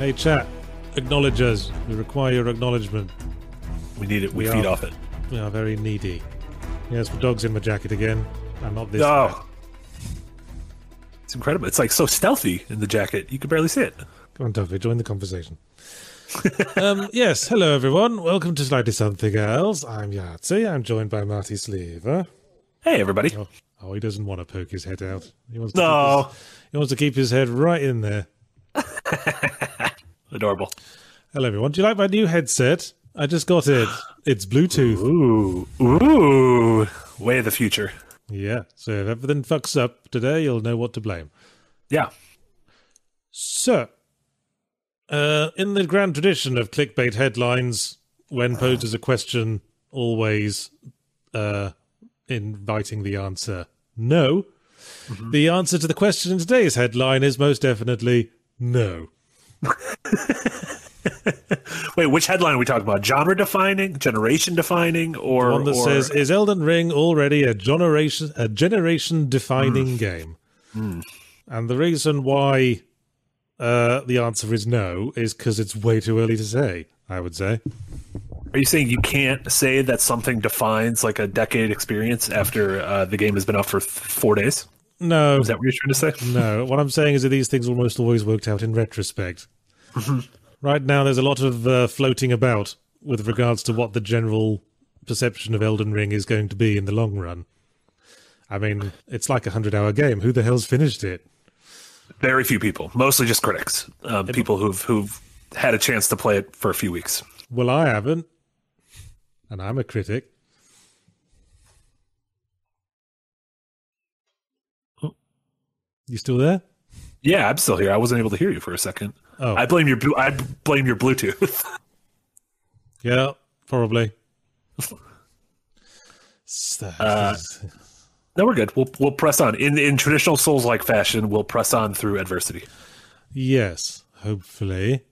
Hey, chat. Acknowledge us. We require your acknowledgement. We need it. We, We feed are- off it. We are very needy. Yes, the dog's in my jacket again. I'm not this. Oh, it's incredible. It's like so stealthy in the jacket. You can barely see it. Come on, Duffy, join the conversation. um, yes, hello everyone. Welcome to Slightly Something Else. I'm Yahtzee. I'm joined by Marty Sliva. Hey, everybody. Oh, oh, he doesn't want to poke his head out. He wants to No, his, he wants to keep his head right in there. adorable. Hello everyone. Do you like my new headset? I just got it. It's Bluetooth. Ooh, ooh, way of the future. Yeah. So if everything fucks up today, you'll know what to blame. Yeah. So, uh, in the grand tradition of clickbait headlines, when posed as a question, always uh, inviting the answer no, the answer to the question in today's headline is most definitely no. Wait, which headline are we talking about? Genre defining, generation defining, or One that or- says, "Is Elden Ring already a generation a generation defining game?" And the reason why uh, the answer is no is because it's way too early to say. I would say. Are you saying you can't say that something defines like a decade experience after uh, the game has been out for th- four days? No, Is that what you're trying to say? No, what I'm saying is that these things almost always worked out in retrospect. right now, there's a lot of uh, floating about with regards to what the general perception of Elden Ring is going to be in the long run. I mean, it's like a hundred hour game. Who the hell's finished it? Very few people, mostly just critics, um, people who've who've had a chance to play it for a few weeks. Well, I haven't, and I'm a critic. You still there? Yeah, I'm still here. I wasn't able to hear you for a second. Oh, I blame your I blame your Bluetooth. yeah, probably. Uh, no, we're good. We'll we'll press on in in traditional Souls like fashion. We'll press on through adversity. Yes, hopefully.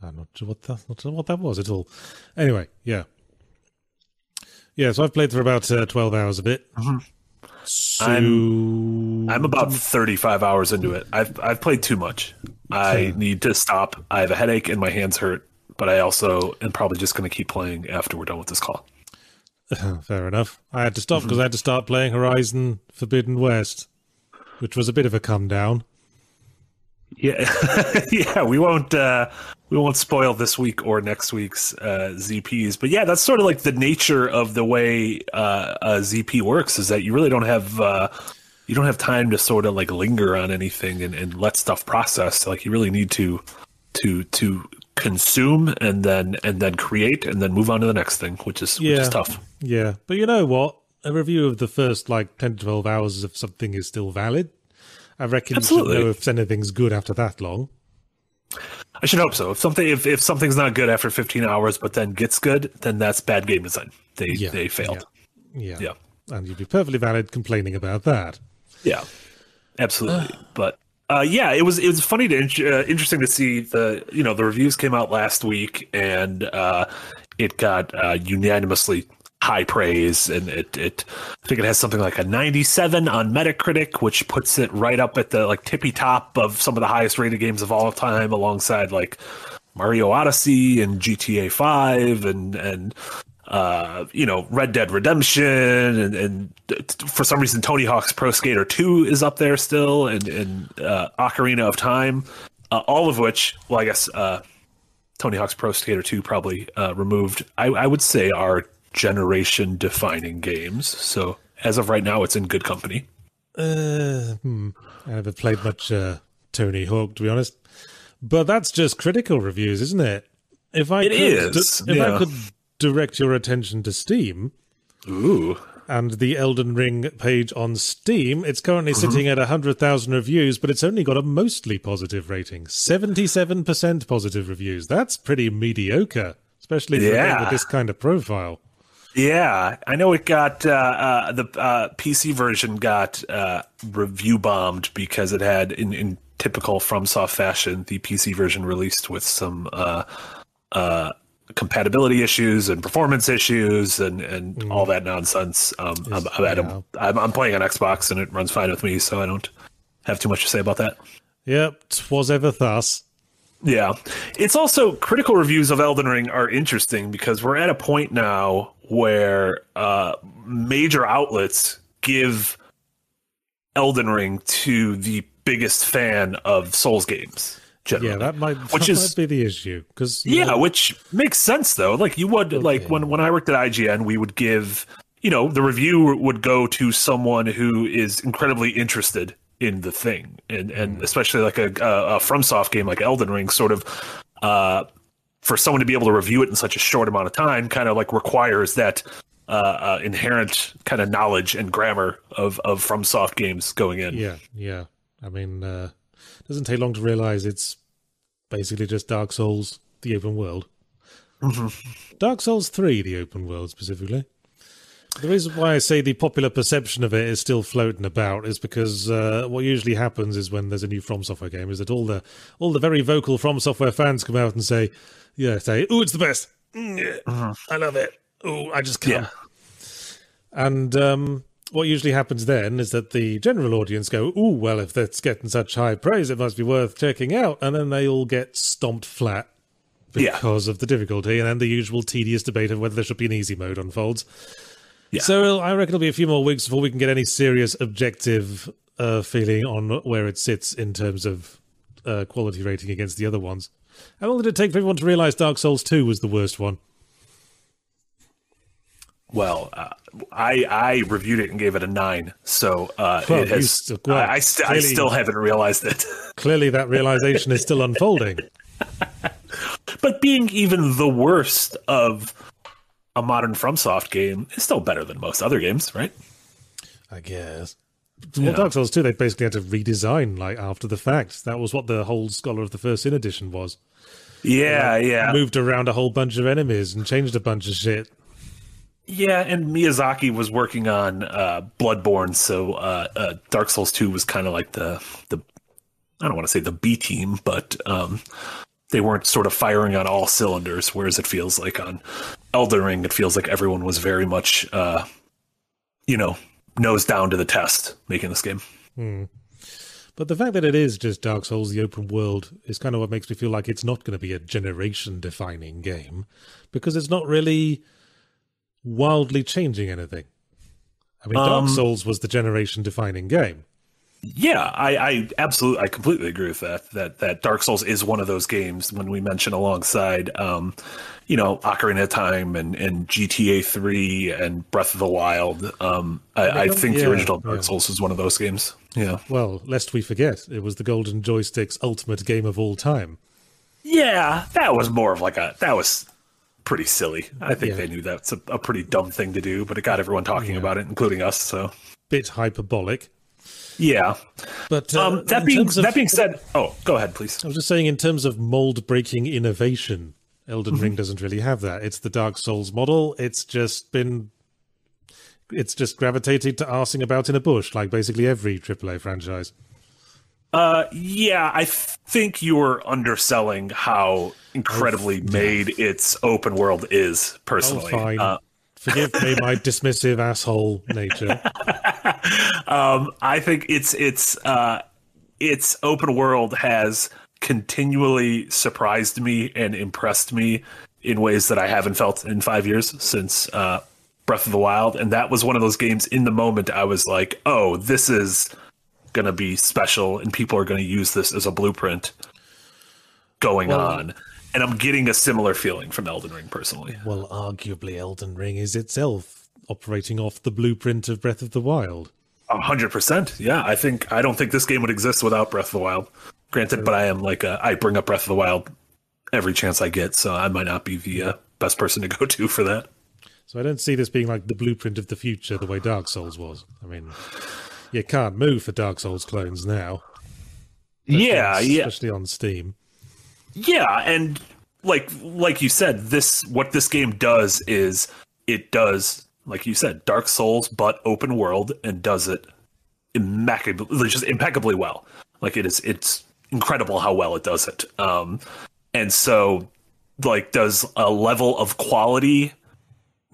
I'm not sure what that not sure what that was at all. Anyway, yeah, yeah. So I've played for about uh, twelve hours of it. So I'm about 35 hours into it. I've I've played too much. I need to stop. I have a headache and my hands hurt. But I also am probably just going to keep playing after we're done with this call. fair enough. I had to stop because I had to start playing Horizon Forbidden West, which was a bit of a come down. Yeah, yeah. We won't uh, we won't spoil this week or next week's uh, ZPs. But yeah, that's sort of like the nature of the way uh, a ZP works. Is that you really don't have uh, you don't have time to sort of like linger on anything and, and let stuff process. Like you really need to to to consume and then and then create and then move on to the next thing, which is which is tough. Yeah, but you know what? A review of the first like ten to twelve hours of something is still valid. I reckon you should know if anything's good after that long. I should hope so. If something if, if something's not good after 15 hours, but then gets good, then that's bad game design. They Yeah, they failed. Yeah. Yeah. And you'd be perfectly valid complaining about that. Yeah, absolutely. but uh, yeah, it was it was funny to uh, interesting to see the you know the reviews came out last week and uh, it got uh, unanimously high praise and it it I think it has something like a 97 on Metacritic, which puts it right up at the like tippy top of some of the highest rated games of all time, alongside like Mario Odyssey and GTA 5 and and uh, you know, Red Dead Redemption, and, and for some reason, Tony Hawk's Pro Skater 2 is up there still, and, and uh, Ocarina of Time, uh, all of which, well, I guess uh, Tony Hawk's Pro Skater 2 probably uh, removed, I, I would say, are generation defining games. So as of right now, it's in good company. Uh, hmm. I haven't played much uh, Tony Hawk, to be honest. But that's just critical reviews, isn't it? If I It could, is, if I could direct your attention to Steam, Ooh. and the Elden Ring page on Steam, it's currently Mm-hmm. sitting at 100,000 reviews, but it's only got a mostly positive rating 77% positive reviews. That's pretty mediocre, especially for a game with this kind of profile. Yeah, I know it got uh, uh, the uh, PC version got uh, review bombed because it had, in, in typical FromSoft fashion, the PC version released with some uh, uh, compatibility issues and performance issues and, and all that nonsense. Um, I'm, I'm, yeah. I'm, I'm playing on Xbox and it runs fine with me, so I don't have too much to say about that. Yep, 'twas ever thus. Yeah. It's also critical reviews of Elden Ring are interesting because we're at a point now where uh, major outlets give Elden Ring to the biggest fan of Souls games. Generally. Yeah, that might, Which that is- might be the issue. Because Yeah, which makes sense though. Like you would like when when I worked at IGN, we would give you know the review would go to someone who is incredibly interested in the thing, and and especially like a, a, a FromSoft game like Elden Ring, sort of. Uh, for someone to be able to review it in such a short amount of time, kind of like requires that uh, uh, inherent kind of knowledge and grammar of of FromSoft games going in. Yeah, yeah. I mean, uh, doesn't take long to realize it's basically just Dark Souls, the open world. Dark Souls 3, the open world specifically. The reason why I say the popular perception of it is still floating about is because uh, what usually happens is when there's a new From Software game is that all the all the very vocal From Software fans come out and say, yeah, say, "Oh, it's the best. Mm, yeah, I love it. Oh, I just can't." Yeah. And um, what usually happens then is that the general audience go, "Ooh, well, if that's getting such high praise, it must be worth checking out." And then they all get stomped flat Yeah. because of the difficulty, and then the usual tedious debate of whether there should be an easy mode unfolds. Yeah. So I reckon it'll be a few more weeks before we can get any serious objective uh, feeling on where it sits in terms of uh, quality rating against the other ones. How long did it take for everyone to realize Dark Souls 2 was the worst one? Well, uh, I I reviewed it and gave it a nine, so uh, Well, it has. st- well, I, I, st- I still haven't realized it. Clearly, that realization is still unfolding. but being even the worst of a modern FromSoft game is still better than most other games, right? I guess. Well, Dark Souls 2, they basically had to redesign like after the fact. That was what the whole Scholar of the First Sin edition was. Yeah, yeah, Moved around a whole bunch of enemies and changed a bunch of shit. yeah. And Miyazaki was working on uh, Bloodborne, so uh, uh, Dark Souls Two was kind of like the the I don't want to say the B team, but um, they weren't sort of firing on all cylinders. Whereas it feels like on Elden Ring, it feels like everyone was very much, uh, you know, nose down to the test making this game. But the fact that it is just Dark Souls, the open world, is kind of what makes me feel like it's not going to be a generation defining game because it's not really wildly changing anything. I mean, Dark Um, Souls was the generation defining game. Yeah, I, I absolutely, I completely agree with that. That that Dark Souls is one of those games when we mention alongside, um, you know, Ocarina of Time and, and GTA Three and Breath of the Wild. Um, I, I think yeah, the original Dark yeah. Souls is one of those games. Yeah, Well, lest we forget, it was the Golden Joystick's ultimate game of all time. yeah, that was more of like a that was pretty silly. I think Yeah. they knew that's a, a pretty dumb thing to do, but it got everyone talking about it, including us. So Bit hyperbolic. Yeah. But uh, Um, that being of- that being said, oh, go ahead, please. I was just saying, in terms of mold breaking innovation, Elden Mm-hmm. Ring doesn't really have that. It's the Dark Souls model. It's just been. It's just gravitated to arsing about in a bush, like basically every AAA franchise. Uh, yeah, I think you're underselling how incredibly made its open world is. Oh, Personally, fine. Uh, Forgive me my dismissive asshole nature. um, I think it's it's uh, its open world has continually surprised me and impressed me in ways that I haven't felt in five years since uh, Breath of the Wild, and that was one of those games. In the moment, I was like, "Oh, this is gonna be special, and people are gonna use this as a blueprint going on." And I'm getting a similar feeling from Elden Ring personally. Well, arguably, Elden Ring is itself operating off the blueprint of Breath of the Wild. A hundred percent. Yeah, I think I don't think this game would exist without Breath of the Wild. Granted, but I am like a, I bring up Breath of the Wild every chance I get, so I might not be the uh, best person to go to for that. So I don't see this being like the blueprint of the future the way Dark Souls was. I mean, you can't move for Dark Souls clones now. Yeah, especially, yeah, especially on Steam. Yeah, and like like you said, this what this game does is it does like you said, Dark Souls, but open world, and does it impeccably, just impeccably well. Like it is, it's incredible how well it does it. Um, and so, like, does a level of quality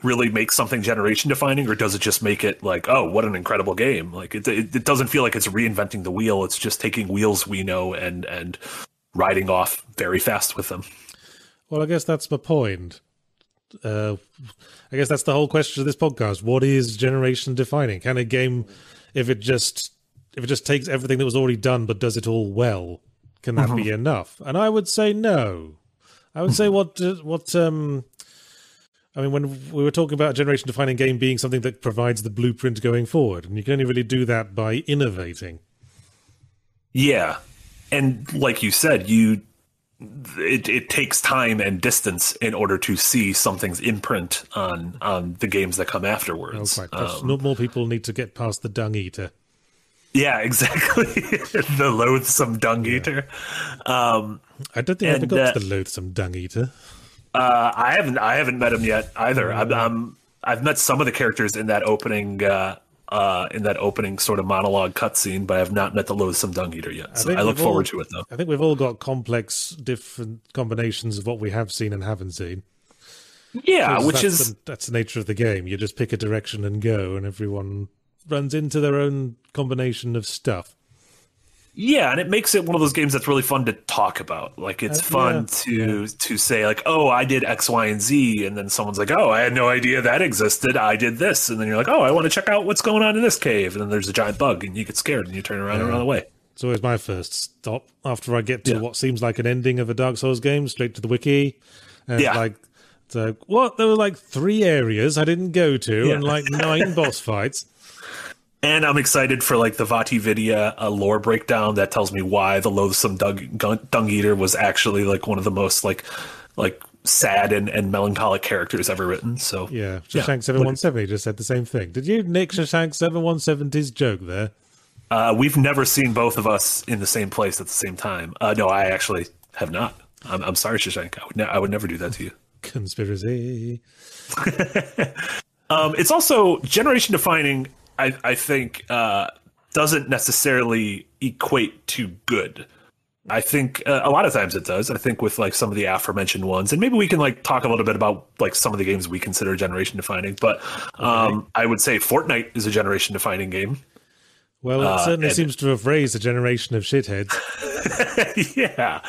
really make something generation defining, or does it just make it like, oh, what an incredible game? Like, it, it, it doesn't feel like it's reinventing the wheel. It's just taking wheels we know and and riding off very fast with them. Well, I guess that's my point. Uh, I guess that's the whole question of this podcast. What is generation defining? Can a game, if it just if it just takes everything that was already done but does it all well, can that be enough? And I would say no. I would say what uh, what um. I mean, when we were talking about a generation defining game being something that provides the blueprint going forward, and you can only really do that by innovating. Yeah, and like you said, you it, it takes time and distance in order to see something's imprint on on the games that come Oh, afterwards. Perhaps Um, no more people need to get past the dung eater. yeah, exactly. the loathsome dung eater. Um, I don't think I ever got uh, to the loathsome dung eater. uh, I haven't I haven't met him yet either. I'm, I'm I've met some of the characters in that opening uh, uh, in that opening sort of monologue cutscene, but I have not met the loathsome dung eater yet. So think I, look we've all- forward to it though. I think we've all got complex, different combinations of what we have seen and haven't seen. Yeah, which that's is the, that's the nature of the game. You just pick a direction and go, and everyone runs into their own combination of stuff. Yeah, and it makes it one of those games that's really fun to talk about. Like it's Uh, fun yeah, to to say like, "Oh, I did X, Y, and Z," and then someone's like, "Oh, I had no idea that existed. I did this," and then you're like, "Oh, I want to check out what's going on in this cave," and then there's a giant bug, and you get scared and you turn around and run away. It's always my first stop after I get to Yeah. what seems like an ending of a Dark Souls game, straight to the wiki. And Yeah. like, so what? There were like three areas I didn't go to, Yeah. and like nine boss fights. And I'm excited for like the VaatiVidya uh, lore breakdown that tells me why the loathsome dung, dung eater was actually like one of the most like like sad and, and melancholic characters ever written. So Yeah. Shashank seven one seven. Just said the same thing. Did you nick Shashank seven one seventy's joke there? Uh, we've never seen both of us in the same place at the same time. Uh, no, I actually have not. I'm, I'm sorry, Shashank. I would, ne- I would never do that to you. Conspiracy. Um, it's also generation defining. I, I think uh, doesn't necessarily equate to good. I think uh, a lot of times it does. I think with like some of the aforementioned ones, and maybe we can like talk a little bit about like some of the games we consider generation defining. But um, I would say Fortnite is a generation defining game. Well, it certainly and- seems to have raised a generation of shitheads. yeah,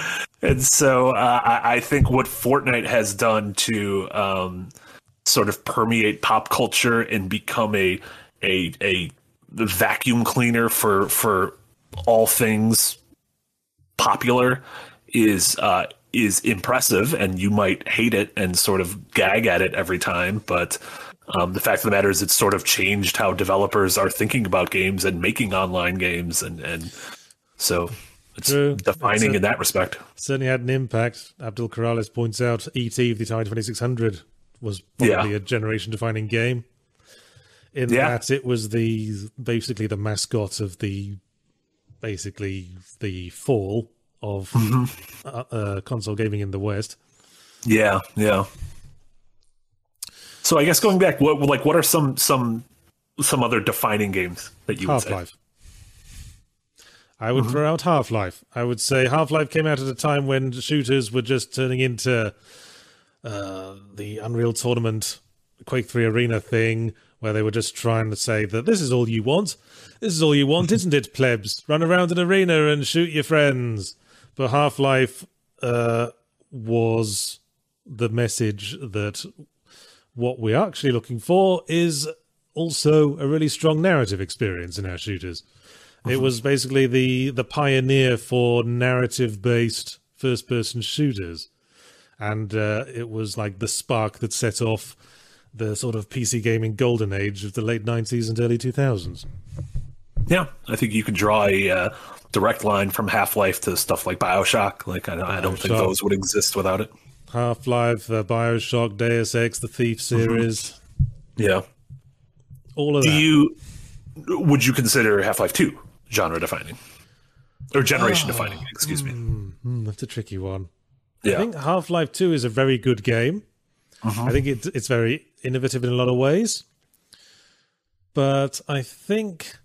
and so uh, I, I think what Fortnite has done to um, sort of permeate pop culture and become a a a vacuum cleaner for for all things popular is uh, is impressive, and you might hate it and sort of gag at it every time, but. Um, the fact of the matter is, it's sort of changed how developers are thinking about games and making online games, and and so it's True. defining It's a- in that respect. certainly had an impact. Abdul Corrales points out E.T. of the Atari 2600 was probably Yeah. a generation defining game. In Yeah. that it was the basically the mascot of the basically the fall of Mm-hmm. uh, uh, console gaming in the West. Yeah, yeah. So I guess going back, what like what are some some some other defining games that you would Half? Life. I would throw out Half Life. I would say Half Life came out at a time when shooters were just turning into uh, the Unreal Tournament Quake 3 Arena thing, where they were just trying to say that this is all you want. This is all you want, isn't it, plebs? Run around an arena and shoot your friends. But Half Life uh, was the message that what we're actually looking for is also a really strong narrative experience in our shooters. It was basically the the pioneer for narrative based first person shooters, and uh, it was like the spark that set off the sort of PC gaming golden age of the late nineties and early two thousands. Yeah, I think you could draw a uh, direct line from Half Life to stuff like Bioshock. Like I, I don't think those would exist without it. Half Life, uh, Bioshock, Deus Ex, the Thief series. Yeah. All of Do that. you would you consider Half Life Two genre defining or generation defining? Excuse me. Hmm, that's a tricky one. Yeah. I think Half Life 2 is a very good game. I think it, it's very innovative in a lot of ways. But I think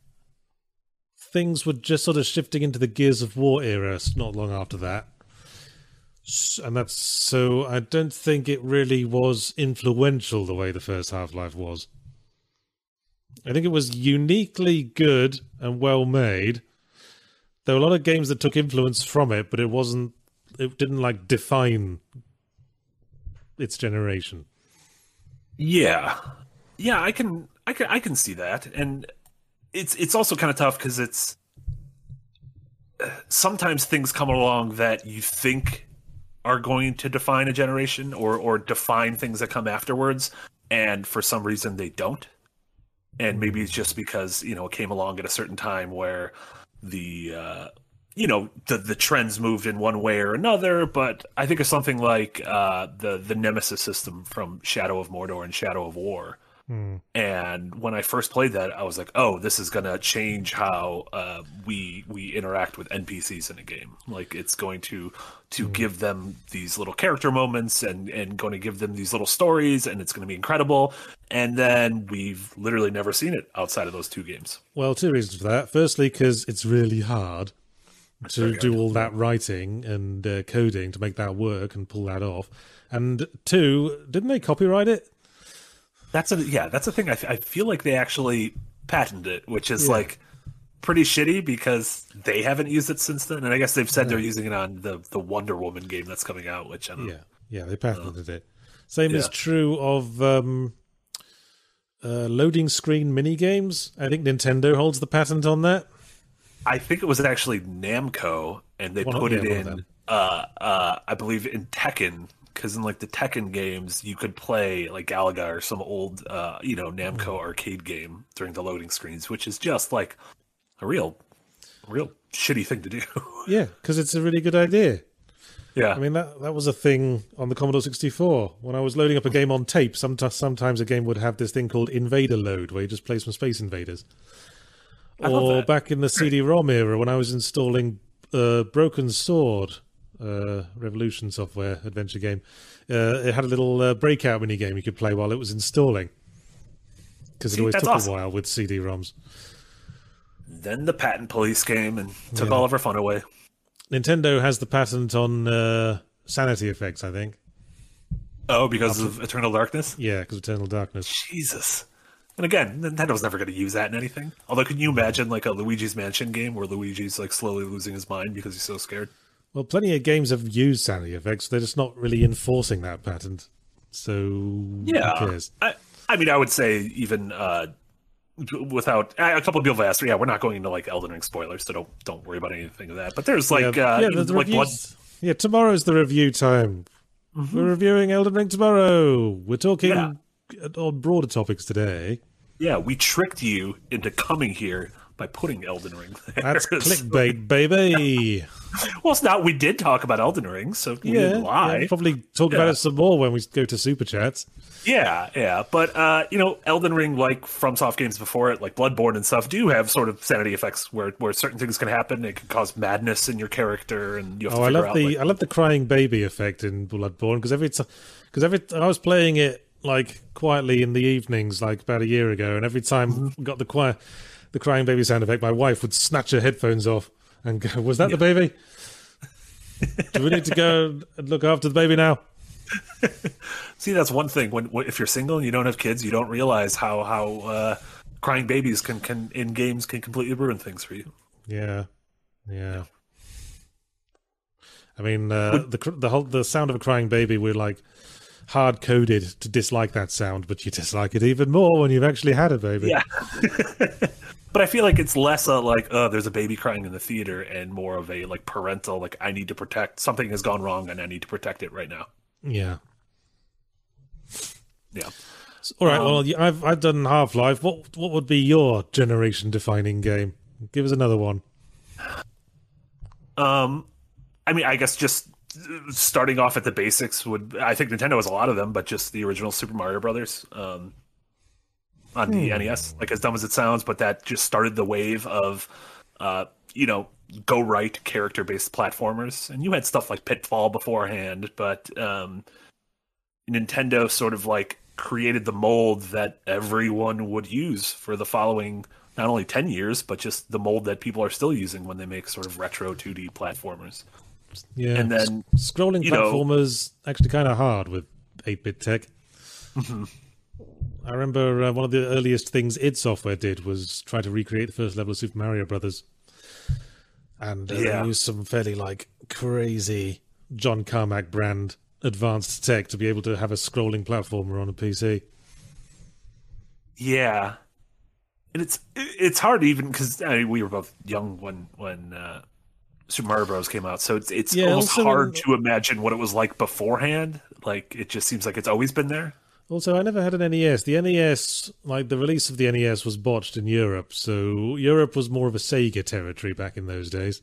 things were just sort of shifting into the Gears of War era not long after that. And that's so I don't think it really was influential the way the first Half Life was. I think it was uniquely good and well made. There were a lot of games that took influence from it, but it wasn't it didn't like define its generation. Yeah, yeah, I can, I can, I can see that, and it's it's also kind of tough because it's sometimes things come along that you think are going to define a generation or or define things that come afterwards, and for some reason they don't, and maybe it's just because you know it came along at a certain time where the uh, you know the the trends moved in one way or another but i think of something like uh the the nemesis system from shadow of mordor and shadow of war. And when i first played that i was like oh this is going to change how uh we we interact with npcs in a game. Like it's going to to give them these little character moments and and going to give them these little stories and it's going to be incredible. And then we've literally never seen it outside of those two games. Well, two reasons for that. Firstly, because it's really hard to do all that writing and uh, coding to make that work and pull that off. And two, didn't they copyright it? That's a yeah. That's a thing. I, I feel like they actually patented it, which is Yeah. like pretty shitty because they haven't used it since then. And I guess they've said they're using it on the the Wonder Woman game that's coming out, which I don't. Yeah, yeah, they patented it. Same is true of um, uh, loading screen mini games. I think Nintendo holds the patent on that. I think it was actually Namco, and they One put it in. Uh, uh, I believe in Tekken. Because in like the Tekken games, you could play like Galaga or some old, uh, you know, Namco Mm-hmm. arcade game during the loading screens, which is just like a real, real shitty thing to do. Yeah, because it's a really good idea. yeah, I mean that that was a thing on the Commodore 64. When I was loading up a game on tape, sometimes sometimes a game would have this thing called Invade-a-Load, where you just play some Space Invaders. Love Or back in the CD-ROM era, when I was installing uh, Broken Sword, uh, Revolution software adventure game, uh, it had a little uh, breakout mini game you could play while it was installing. Because it See, always took awesome. a while with CD-ROMs. then the patent police came and took Yeah. all of our fun away. Nintendo has the patent on uh, sanity effects, I think. Oh, because of Eternal Darkness? Yeah, because Eternal Darkness. Jesus. And again, Nintendo's never going to use that in anything. Although, can you imagine like a Luigi's Mansion game where Luigi's like slowly losing his mind because he's so scared? Well, plenty of games have used sanity effects. They're just not really enforcing that patent. So who cares? I, I mean, I would say even uh, without a couple of people have asked, yeah, we're not going into like Elden Ring spoilers, so don't don't worry about anything of that. But there's like yeah, uh, yeah, the, the like blood. Yeah, tomorrow's the review time. We're reviewing Elden Ring tomorrow. We're talking Yeah. on broader topics today. Yeah, we tricked you into coming here by putting Elden Ring there. That's clickbait, baby. Well, it's not. We did talk about Elden Ring, so we Yeah, didn't lie. yeah, probably talk about it some more when we go to super chats. Yeah, yeah, but uh, you know, Elden Ring, like FromSoft games before it, like Bloodborne and stuff, do have sort of sanity effects where where certain things can happen. It can cause madness in your character, and you have Oh, to I love out. the like, I love the crying baby effect in Bloodborne because every time because every I was playing it like quietly in the evenings like about a year ago, and every time Mm-hmm. we got the quiet the crying baby sound effect, my wife would snatch her headphones off and go, "Was that the baby? Do we need to go and look after the baby now?" see, that's one thing. When, when if you're single and you don't have kids, you don't realize how how uh, crying babies can can in games can completely ruin things for you. Yeah, yeah. I mean, uh, the the whole the sound of a crying baby, we're like hard coded to dislike that sound, but you dislike it even more when you've actually had a baby. Yeah. but I feel like it's less a like, oh, there's a baby crying in the theater, and more of a like parental, like I need to protect something has gone wrong, and I need to protect it right now. yeah. Yeah. All right. Um, well, y- I've I've done Half Life. What what would be your generation defining game? Give us another one. Um, I mean, I guess just starting off at the basics would. I think Nintendo has a lot of them, but just the original Super Mario Brothers. Um, on the NES, like as dumb as it sounds, but that just started the wave of, uh, you know, go right character based platformers. And you had stuff like Pitfall beforehand, but um, Nintendo sort of like created the mold that everyone would use for the following not only 10 years, but just the mold that people are still using when they make sort of retro 2D platformers. Yeah, And then, s- scrolling you know- platformers actually kind of hard with 8-bit tech. Mm-hmm. I remember uh, one of the earliest things id Software did was try to recreate the first level of Super Mario Brothers, and uh, Yeah. they used some fairly like crazy John Carmack brand advanced tech to be able to have a scrolling platformer on a PC. Yeah, and it's it's hard even because I mean, we were both young when when uh, Super Mario Bros. came out, so it's it's Yeah, almost also hard to imagine what it was like beforehand. Like it just seems like it's always been there. Also, I never had an NES. The NES, like the release of the NES, was botched in Europe, so Europe was more of a Sega territory back in those days.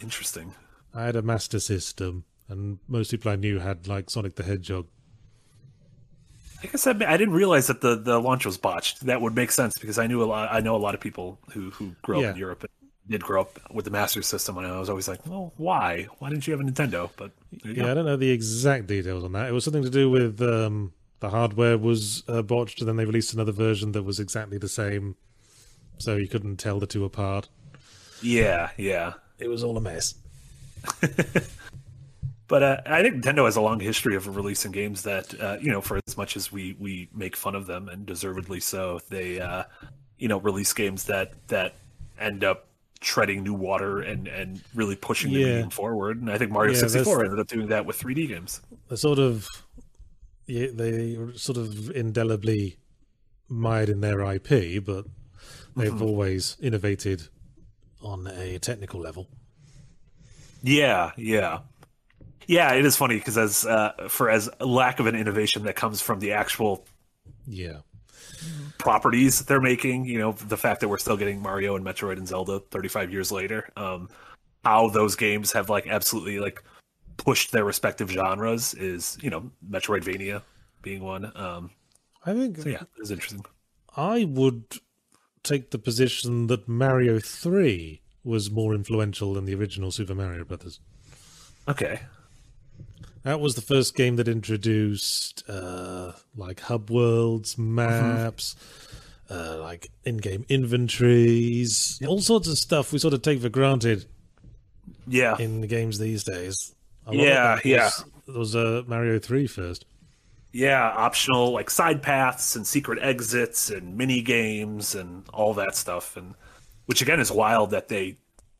Interesting. I had a Master System, and most people I knew had like Sonic the Hedgehog. I guess I, I didn't realize that the, the launch was botched. That would make sense because I knew a lot. I know a lot of people who who grew up Yeah. in Europe did grow up with the Master System, and I was always like, well, why? Why didn't you have a Nintendo? But Yeah, go. I don't know the exact details on that. It was something to do with um, the hardware was uh, botched, and then they released another version that was exactly the same, so you couldn't tell the two apart. yeah, yeah. It was all a mess. But uh, I think Nintendo has a long history of releasing games that, uh, you know, for as much as we, we make fun of them, and deservedly so, they, uh, you know, release games that that end up treading new water and, and really pushing the Yeah. medium forward. And I think Mario Yeah, 64 ended up doing that with 3D games. They sort of, yeah, they sort of indelibly mired in their IP, but they've always innovated on a technical level. Yeah, yeah. Yeah, it is funny because as uh, for as lack of an innovation that comes from the actual Yeah. Properties that they're making, you know, the fact that we're still getting Mario and Metroid and Zelda 35 years later, um, how those games have like absolutely like pushed their respective genres is, you know, Metroidvania being one. Um, I think so yeah, it's interesting. I would take the position that Mario 3 was more influential than the original Super Mario Brothers. Okay. That was the first game that introduced uh, like hub worlds, maps, uh, like in-game inventories, all sorts of stuff we sort of take for granted Yeah. in the games these days. A Yeah, yeah. was, was uh, Mario 3 first. Yeah, optional like side paths and secret exits and mini games and all that stuff and which again is wild that they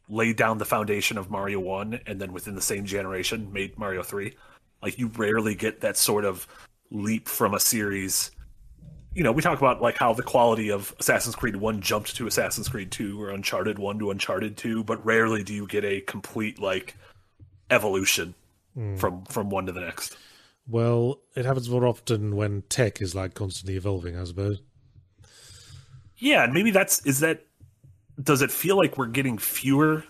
laid down the foundation of Mario 1 and then within the same generation made Mario 3. Like you rarely get that sort of leap from a series. You know, we talk about like how the quality of Assassin's Creed 1 jumped to Assassin's Creed 2 or Uncharted 1 to Uncharted 2, but rarely do you get a complete like evolution hmm. from from one to the next. Well, it happens more often when tech is like constantly evolving, I suppose. Yeah, and maybe that's is that does it feel like we're getting fewer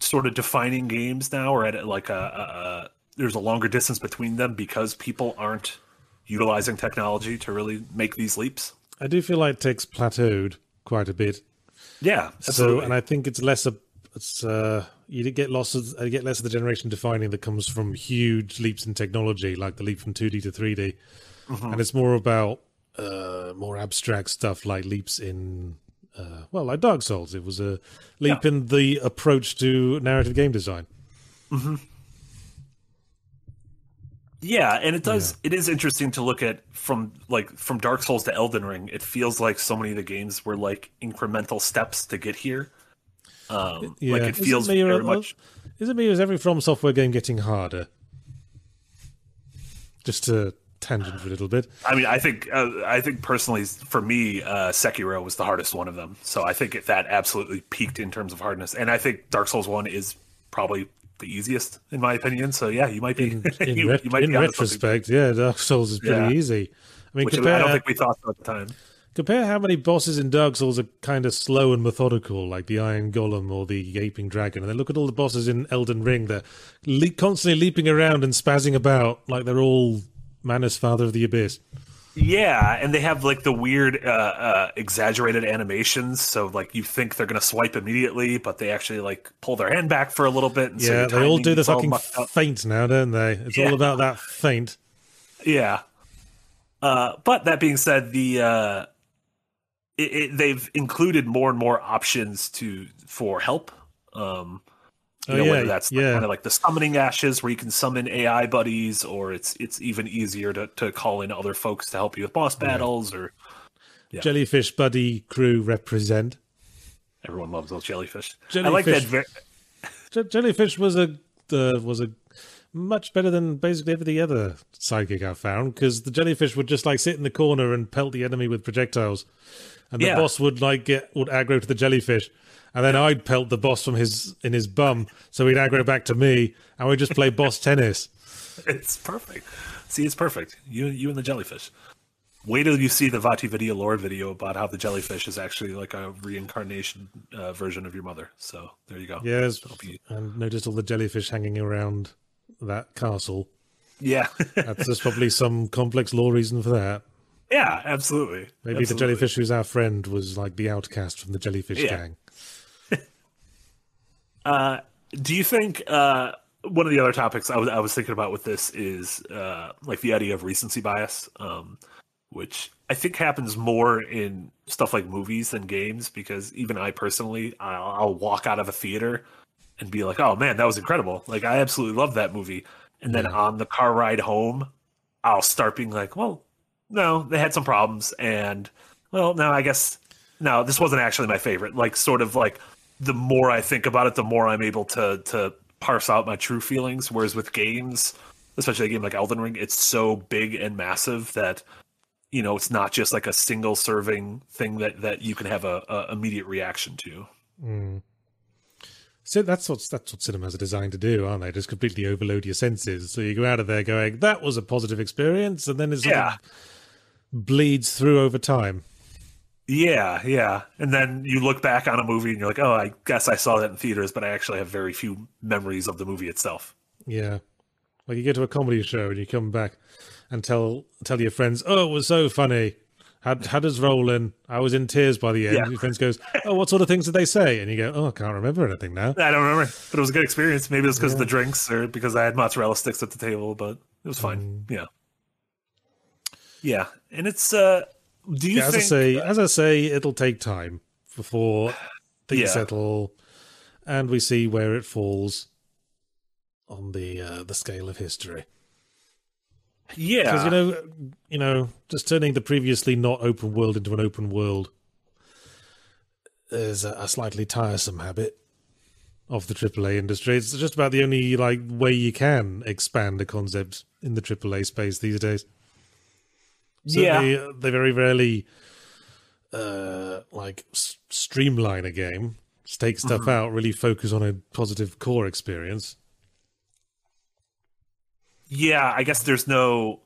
sort of defining games now or at like a there's a longer distance between them because people aren't utilizing technology to really make these leaps? I do feel like tech's plateaued quite a bit. Yeah, So, and I think it's less a it's uh you get lots of you get less of the generation defining that comes from huge leaps in technology, like the leap from 2D to 3D, Mm-hmm. and it's more about uh more abstract stuff like leaps in uh well like Dark Souls. It was a leap in the approach to narrative game design. Yeah, and it does. It is interesting to look at from like from Dark Souls to Elden Ring. It feels like so many of the games were like incremental steps to get here. Um, Like it feels or- very much. Is it me is every From Software game getting harder? Just to tangent for a little bit. I mean, I think uh, I think personally, for me, uh, Sekiro was the hardest one of them. So I think that absolutely peaked in terms of hardness, and I think Dark Souls one is probably the easiest in my opinion. So yeah, you might be In, in, you, ret- you might in be retrospect, yeah, Dark Souls is pretty Yeah. easy. I mean, which compare, I don't think we thought so at the time. compare how many bosses in Dark Souls are kind of slow and methodical, like the Iron Golem or the Gaping Dragon, and then look at all the bosses in Elden Ring. They're le- constantly leaping around and spazzing about like they're all Manus, Father of the Abyss. Yeah, and they have like the weird, uh, uh, exaggerated animations. So like you think they're gonna swipe immediately, but they actually like pull their hand back for a little bit. And so yeah, your they all do the fucking feint now, don't they? It's Yeah. all about that feint. Yeah. Uh, but that being said, the uh, it, it, they've included more and more options to for help. Um, you Oh, know, yeah, whether that's like, yeah. kind of like the summoning ashes, where you can summon AI buddies, or it's it's even easier to, to call in other folks to help you with boss battles. Or Yeah. Jellyfish buddy crew represent. everyone loves those jellyfish. I like that. Jellyfish. Ver- Je- Jellyfish was a uh, was a much better than basically every other sidekick I found because the jellyfish would just like sit in the corner and pelt the enemy with projectiles, and the Yeah. boss would like get would aggro to the jellyfish, and then I'd pelt the boss from his in his bum, so he'd aggro back to me, and we'd just play boss tennis. it's perfect. See, it's perfect. You you and the jellyfish. Wait till you see the VaatiVidya lore video about how the jellyfish is actually like a reincarnation uh, version of your mother. So there you go. Yes, be- and notice all the jellyfish hanging around that castle. Yeah. That's there's probably some complex law reason for that. yeah, absolutely. Maybe the jellyfish who's our friend was like the outcast from the jellyfish Yeah. gang. Uh, do you think uh, one of the other topics I was I was thinking about with this is uh, like the idea of recency bias, um, which I think happens more in stuff like movies than games because even I personally I'll, I'll walk out of a theater and be like, oh man, that was incredible! Like I absolutely love that movie, and then on the car ride home, I'll start being like, well, no, they had some problems, and well, no, I guess no, this wasn't actually my favorite. Like sort of like the more I think about it, the more I'm able to to parse out my true feelings. Whereas with games, especially a game like Elden Ring, it's so big and massive that you know it's not just like a single serving thing that that you can have a, a immediate reaction to. Hmm. So that's what that's what cinemas are designed to do, aren't they? Just completely overload your senses. So you go out of there going, "That was a positive experience," and then it Yeah. bleeds through over time. Yeah, yeah. And then you look back on a movie and you're like, oh, I guess I saw that in theaters, but I actually have very few memories of the movie itself. Yeah, like you go to a comedy show and you come back and tell tell your friends, "Oh, it was so funny." Had had us rolling. I was in tears by the end. Yeah. Your friends goes, "Oh, what sort of things did they say?" And you go, "Oh, I can't remember anything now." I don't remember, but it was a good experience. Maybe it was because of the drinks or because I had mozzarella sticks at the table, but it was fine. Mm. Yeah. Yeah. And it's, uh, do you Yeah, as think, I say, as I say, it'll take time before things Yeah. settle, and we see where it falls on the uh, the scale of history. yeah. Because you know, you know, just turning the previously not open world into an open world is a, a slightly tiresome habit of the AAA industry. It's just about the only like way you can expand a concept in the AAA space these days. Yeah. Certainly, uh, they very rarely uh, like s- streamline a game, stake stuff Mm-hmm. out, really focus on a positive core experience. Yeah, I guess there's no.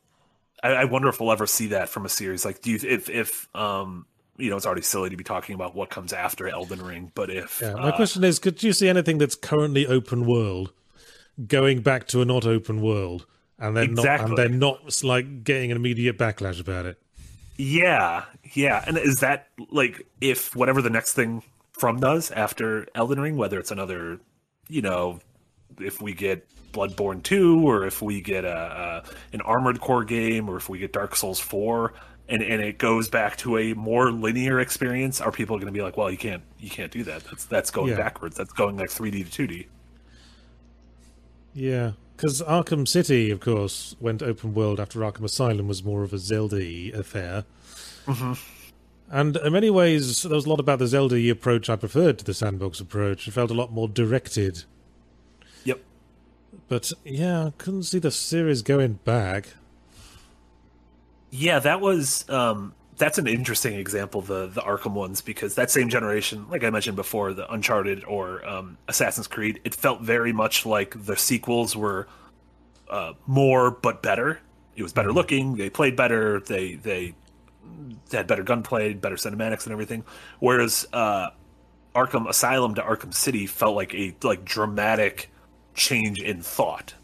I, I wonder if we'll ever see that from a series. Like, do you if if um you know it's already silly to be talking about what comes after Elden Ring, but if Yeah, my uh, question is: Could you see anything that's currently open world going back to a not open world, and then not, Exactly. and then not like getting an immediate backlash about it? yeah, yeah, and is that like if whatever the next thing from does after Elden Ring, whether it's another, you know, if we get Bloodborne two, or if we get a, a an Armored Core game, or if we get Dark Souls four. And, and it goes back to a more linear experience. Are people going to be like, "Well, you can't, you can't do that. That's that's going Yeah. backwards. That's going like 3D to 2D." Yeah, because Arkham City, of course, went open world after Arkham Asylum was more of a Zelda affair. Mm-hmm. And in many ways, there was a lot about the Zelda approach I preferred to the sandbox approach. It felt a lot more directed. Yep. But yeah, I couldn't see the series going back. Yeah, that was um that's an interesting example, the the Arkham ones, because that same generation, like I mentioned before, the Uncharted or um, Assassin's Creed, it felt very much like the sequels were uh, more but better. It was better looking. They played better. They they had better gunplay, better cinematics, and everything. Whereas uh, Arkham Asylum to Arkham City felt like a like dramatic change in thought.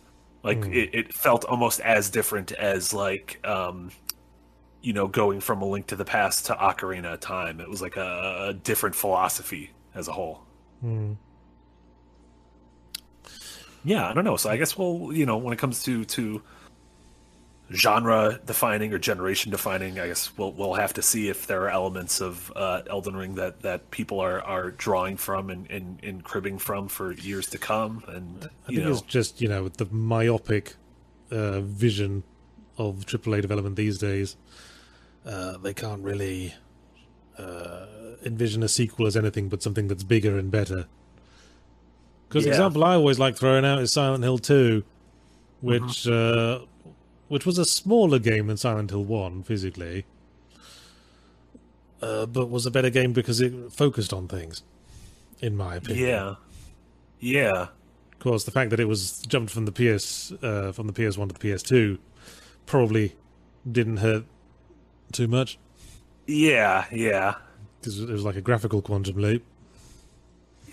Like it, it felt almost as different as like um, you know, going from a link to the past to Ocarina of Time. It was like a, a different philosophy as a whole. Yeah, I don't know. So I guess we'll, you know, when it comes to to genre defining or generation defining, I guess we'll we'll have to see if there are elements of uh, Elden Ring that that people are are drawing from and, and, and cribbing from for years to come. And I you think know, it's just you know the myopic uh, vision of AAA development these days. Uh, they can't really uh, envision a sequel as anything but something that's bigger and better. Because the example I always like throwing out is Silent Hill Two, which Mm-hmm. uh, which was a smaller game than Silent Hill One physically, uh, but was a better game because it focused on things, in my opinion. yeah, yeah, Of course, the fact that it was jumped from the PS uh, from the PS1 to the PS2 probably didn't hurt too much yeah, yeah. because it was like a graphical quantum leap.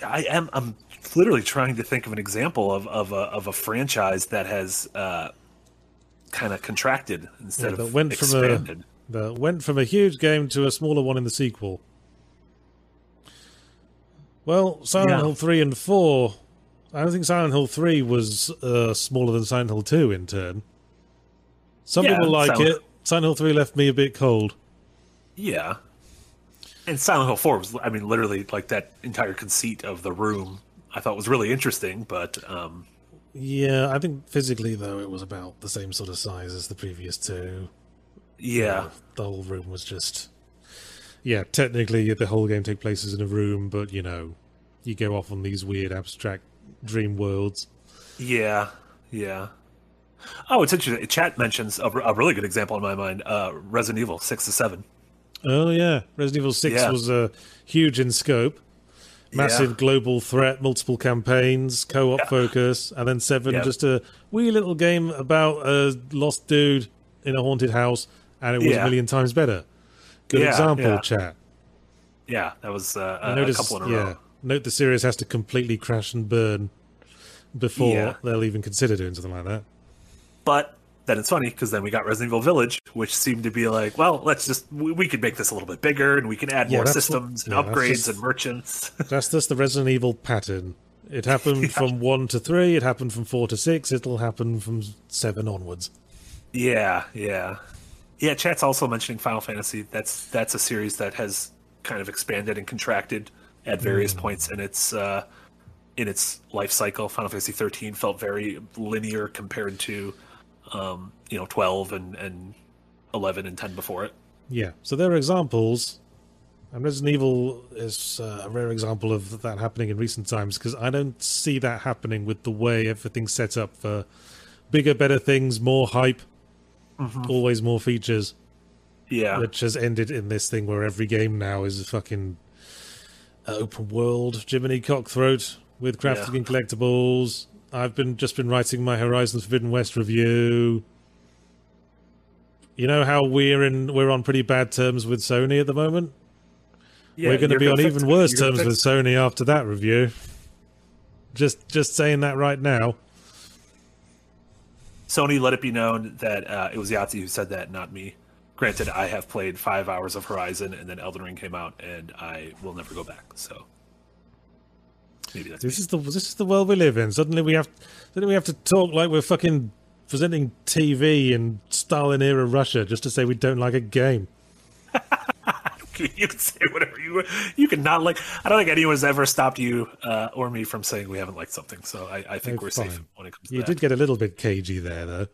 I am. I'm literally trying to think of an example of of a of a franchise that has uh, kind of contracted instead Yeah, that of went from a that went from a huge game to a smaller one in the sequel. Well, Silent Yeah. Hill three and four. I don't think Silent Hill three was uh, smaller than Silent Hill two in turn. Some Yeah, people like it. Silent Hill three left me a bit cold. Yeah. And Silent Hill 4 was, I mean, literally like that entire conceit of the room I thought was really interesting, but um, Yeah, I think physically though it was about the same sort of size as the previous two. yeah. the whole room was just yeah technically the whole game takes places in a room but you know you go off on these weird abstract dream worlds Yeah. Yeah. Oh, it's interesting. Chat mentions a, a really good example in my mind uh, Resident Evil 6 to 7. oh yeah resident evil 6 Yeah. was uh, huge in scope massive Yeah. global threat multiple campaigns co-op focus and then 7 Yeah. just a wee little game about a lost dude in a haunted house and it was a million times better good Yeah, example yeah. chat Yeah, that was uh, a, a notice, couple in a yeah. row. Note the series has to completely crash and burn before Yeah. they'll even consider doing something like that. But then it's funny because then we got Resident Evil Village, which seemed to be like, well, let's just we, we could make this a little bit bigger and we can add Yeah, more what- systems and yeah, upgrades just- and merchants. That's just the Resident Evil pattern. It happened from one to three. It happened from four to six. It'll happen from seven onwards. Yeah, yeah, yeah. Chat's also mentioning Final Fantasy. That's that's a series that has kind of expanded and contracted at various points in its uh, in its life cycle. Final Fantasy 13 felt very linear compared to um, you know 12 and and 11 and 10 before it. Yeah. So there are examples, and Resident Evil is uh, a rare example of that happening in recent times because I don't see that happening with the way everything's set up for bigger, better things, more hype, always more features. Yeah, which has ended in this thing where every game now is a fucking uh, open world Jiminy Cockthroat with crafting Yeah. and collectibles. I've been just been writing my Horizon Forbidden West review. You know how we're in we're on pretty bad terms with Sony at the moment. yeah we're going to be on even worse You're terms with Sony after that review. Just just saying that right now. Sony let it be known that uh, it was Yahtzee who said that, not me. Granted, I have played five hours of Horizon, and then Elden Ring came out, and I will never go back. So maybe that's This me. is the this is the world we live in. Suddenly we have suddenly we have to talk like we're fucking presenting TV in Stalin era Russia just to say we don't like a game. you can say whatever you you can not like. I don't think anyone has ever stopped you uh, or me from saying we haven't liked something. So I, I think Oh, we're fine. safe when it comes to You that. did get a little bit cagey there, though.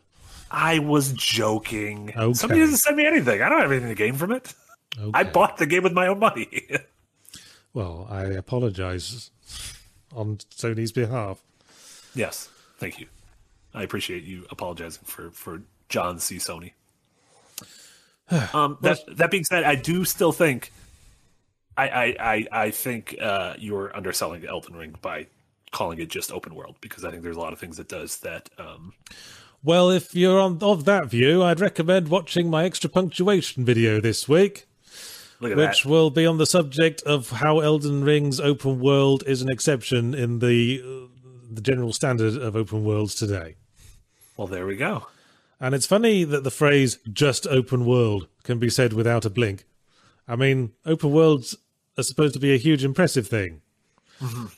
I was joking. Okay. Somebody doesn't send me anything. I don't have anything to gain from it. Okay. I bought the game with my own money. Well, I apologise on Sony's behalf. yes, thank you. I appreciate you apologizing for for John C. Sony. Um, that that being said, I do still think I I I, I think uh, you're underselling Elden Ring by calling it just open world because I think there's a lot of things it does that um, Well, if you're on of that view, I'd recommend watching my extra punctuation video this week, look at which that. will be on the subject of how Elden Ring's open world is an exception in the uh, the general standard of open worlds today. Well, there we go. And it's funny that the phrase just open world can be said without a blink. I mean, open worlds are supposed to be a huge, impressive thing.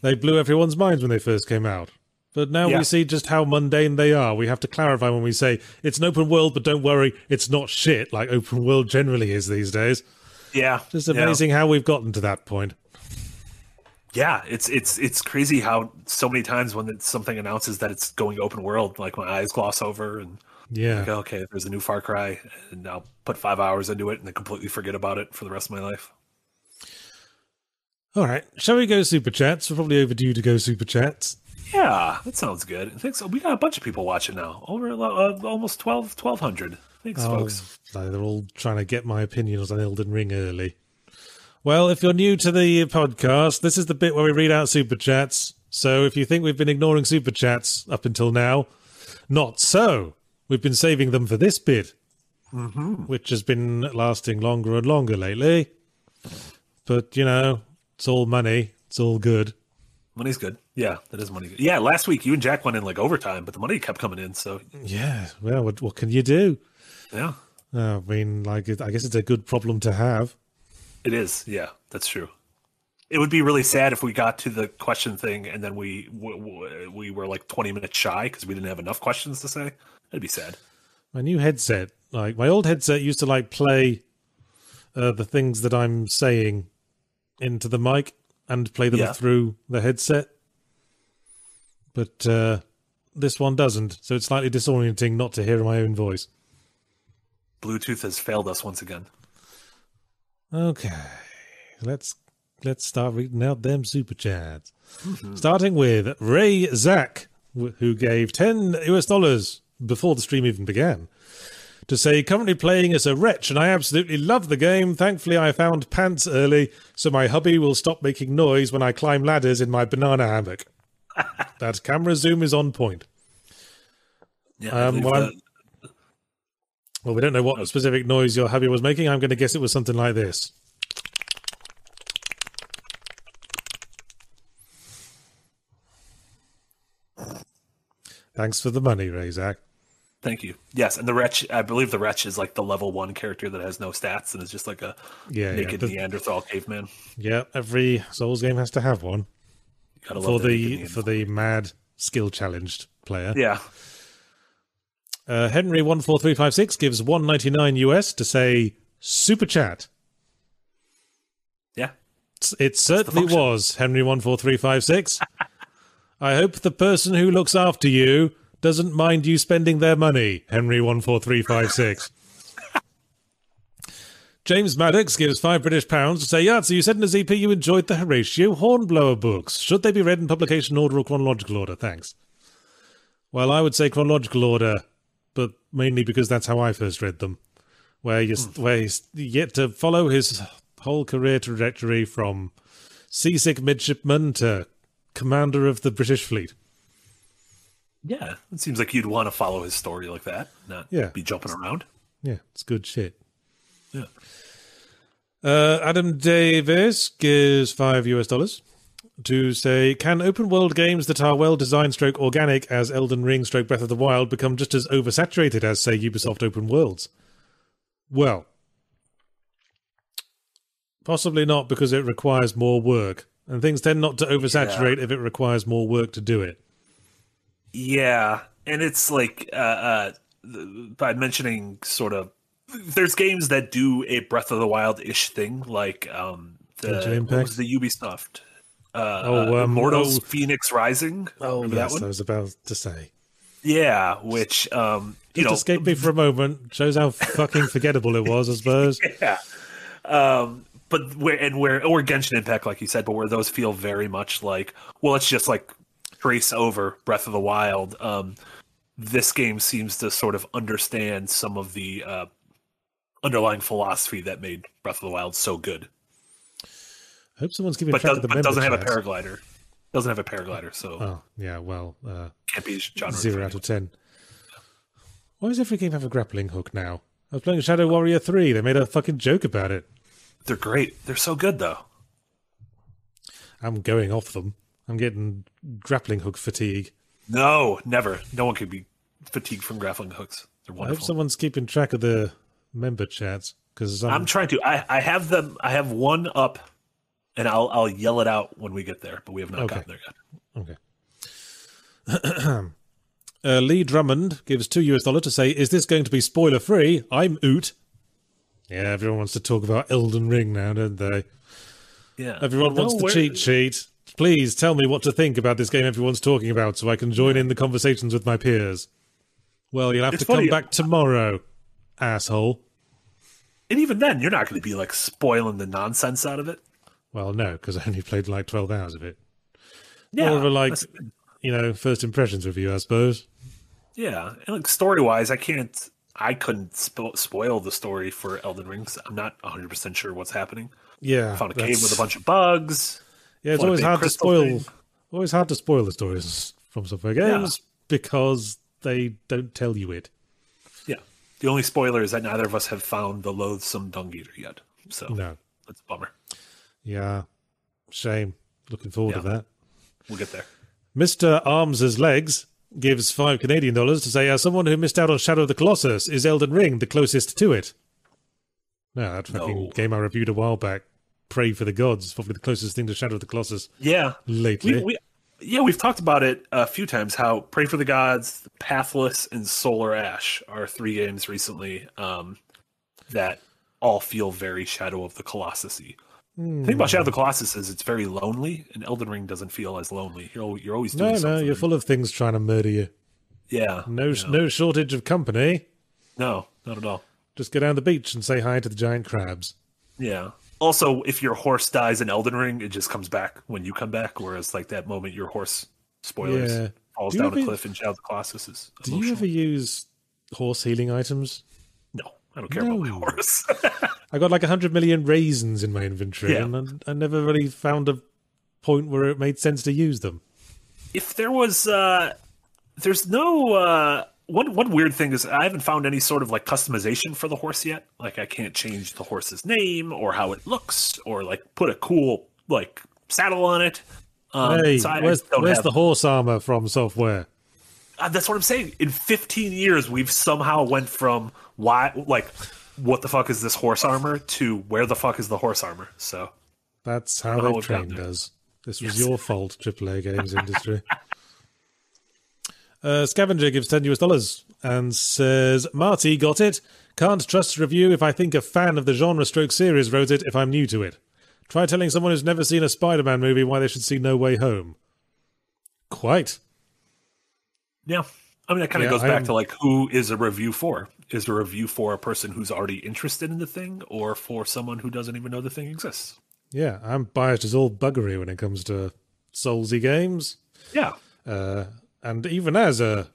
They blew everyone's minds when they first came out. But now Yeah. we see just how mundane they are. We have to clarify when we say it's an open world, but don't worry, it's not shit like open world generally is these days. Yeah, Just yeah. amazing how we've gotten to that point. Yeah, it's it's it's crazy how so many times when something announces that it's going open world, like my eyes gloss over and Yeah. like, okay, there's a new Far Cry, and I'll put five hours into it and then completely forget about it for the rest of my life. All right. Shall we go super chats? We're probably overdue to go super chats. Yeah, that sounds good. I think so. We got a bunch of people watching now, over uh, almost 12, 1,200. Thanks, Oh, folks. they're all trying to get my opinions on Elden Ring early. Well, if you're new to the podcast, this is the bit where we read out super chats. So if you think we've been ignoring super chats up until now, not so. We've been saving them for this bit, mm-hmm. which has been lasting longer and longer lately. But, you know, it's all money. It's all good. Money's good. Yeah, that is money. Good. Yeah, last week you and Jack went in like overtime, but the money kept coming in. So Yeah. Well, what, what can you do? Yeah, Uh, I mean, like, it- I guess it's a good problem to have. it is. Yeah, that's true. It would be really sad if we got to the question thing and then we w- w- we were like twenty minutes shy because we didn't have enough questions to say. That'd be sad. my new headset like my old headset used to like play uh, the things that i'm saying into the mic and play them Yeah. through the headset but uh, this one doesn't so it's slightly disorienting not to hear my own voice Bluetooth has failed us once again. okay let's let's start reading out them super chats starting with ray zach who gave 10 us dollars before the stream even began to say currently playing as a wretch and I absolutely love the game. Thankfully, I found pants early, so my hubby will stop making noise when I climb ladders in my banana hammock. that camera zoom is on point. Yeah, Um, well, Well, we don't know what specific noise your hubby was making. I'm going to guess it was something like this. Thanks for the money, Razak. Thank you. Yes, and the wretch. I believe the wretch is like the level one character that has no stats and is just like a Yeah, yeah. naked The- Neanderthal caveman. yeah, every Souls game has to have one Gotta for naked the for the mad skill challenged player. yeah. Uh, Henry one four three five six gives one ninety nine US to say super chat. Yeah. It's- It certainly was Henry one four three five six. I hope the person who looks after you doesn't mind you spending their money. Henry one four three five six. James Maddox gives five British pounds to say, yeah, so you said in the ZP you enjoyed the Horatio Hornblower books. Should they be read in publication order or chronological order? Thanks. Well, I would say chronological order, but mainly because that's how I first read them. Where you where he's yet to follow his whole career trajectory from seasick midshipman to commander of the British fleet. Yeah. It seems like you'd want to follow his story like that, not Yeah. be jumping around. Yeah, it's good shit. Yeah. Uh, Adam Davis gives five US dollars to say, can open world games that are well designed, stroke organic, as Elden Ring, stroke Breath of the Wild, become just as oversaturated as, say, Ubisoft open worlds? Well, possibly not because it requires more work, and things tend not to oversaturate if it requires more work to do it. Yeah, and it's like uh, uh, by mentioning sort of there's games that do a Breath of the Wild ish thing, like um, the what was the Ubisoft. Uh, Oh, uh, um, Immortals oh. Fenyx Rising. Remember that yes, one? I was about to say. Yeah, which um, you Just know, escape me for a moment. Shows how fucking forgettable it was, I suppose. yeah. Um, but where and where or Genshin Impact, like you said, but where those feel very much like well, it's just like trace over Breath of the Wild. Um, this game seems to sort of understand some of the uh, underlying philosophy that made Breath of the Wild so good, Hope someone's keeping but, track does, of the but doesn't have a paraglider. Doesn't have a paraglider, so Oh, yeah, well, uh, can't be genre. zero out of ten. Why does every game have a grappling hook now? I was playing Shadow Warrior 3. They made a fucking joke about it. They're great. They're so good though. I'm going off them. I'm getting grappling hook fatigue. No, never. No one could be fatigued from grappling hooks. They're wonderful. I hope someone's keeping track of the member chats because I'm trying to. I, I have them. I have one up, and I'll I'll yell it out when we get there. But we have not Okay. gotten there yet. Okay. uh, Lee Drummond gives two US dollar to say, "Is this going to be spoiler free?" I'm Oot. Yeah, everyone wants to talk about Elden Ring now, don't they? Yeah. Everyone Well, wants no, the cheat sheet. Please tell me what to think about this game everyone's talking about, so I can join in the conversations with my peers. Well, you'll have It's to come back tomorrow, asshole. And even then, you're not going to be like spoiling the nonsense out of it. Well, no, because I only played like twelve hours of it. Yeah. More of a like, you know, first impressions review, I suppose. Yeah, and like story wise, I can't. I couldn't spo- spoil the story for Elden Rings. I'm not 100 percent sure what's happening. Yeah, I found a cave with a bunch of bugs. Yeah, it's always hard to spoil. thing? Always hard to spoil the stories from software games because they don't tell you it. Yeah, the only spoiler is that neither of us have found the loathsome dung eater yet. So No. that's a bummer. Yeah, shame. Looking forward to that. We'll get there. Mister Arms's legs gives five Canadian dollars to say, as someone who missed out on Shadow of the Colossus, is Elden Ring the closest to it? No, that fucking No. game I reviewed a while back. Pray for the gods, probably the closest thing to Shadow of the Colossus Yeah, lately. we, we yeah we've talked about it a few times. How Pray for the Gods, Pathless, and Solar Ash are three games recently um, that all feel very Shadow of the Colossus-y. Hmm. The thing about Shadow of the Colossus is it's very lonely, and Elden Ring doesn't feel as lonely. You're you're always doing no, no, something. you're full of things trying to murder you. yeah, No, yeah. no shortage of company. no, not at all. Just go down the beach and say hi to the giant crabs. Yeah. Also, if your horse dies in Elden Ring, it just comes back when you come back. Whereas, like that moment, your horse spoilers Yeah. falls down a cliff in Shadow of the Colossus is Do you ever use horse healing items? No, I don't care about my horse. I got like a hundred million raisins in my inventory, Yeah. and I, I never really found a point where it made sense to use them. if there was, uh there's no. uh one one weird thing is I haven't found any sort of like customization for the horse yet. Like I can't change the horse's name or how it looks or like put a cool like saddle on it. Um, hey, so I- where's, where's have- the horse armor from software? Uh, that's what I'm saying. In 15 years, we've somehow went from why, like, what the fuck is this horse armor to where the fuck is the horse armor? So That's how they trained us. This was Yes. your fault, AAA games industry. Uh, Scavenger gives 10 US dollars and says, Marty got it. Can't trust review if I think a fan of the genre stroke series wrote it if I'm new to it. Try telling someone who's never seen a Spider Man movie why they should see No Way Home. Quite. yeah, I mean, that kind of Yeah, goes back I'm- to like who is a review for? Is a review for a person who's already interested in the thing, or for someone who doesn't even know the thing exists? Yeah, I'm biased as all buggery when it comes to Soulsy games. Yeah, Uh, and even as a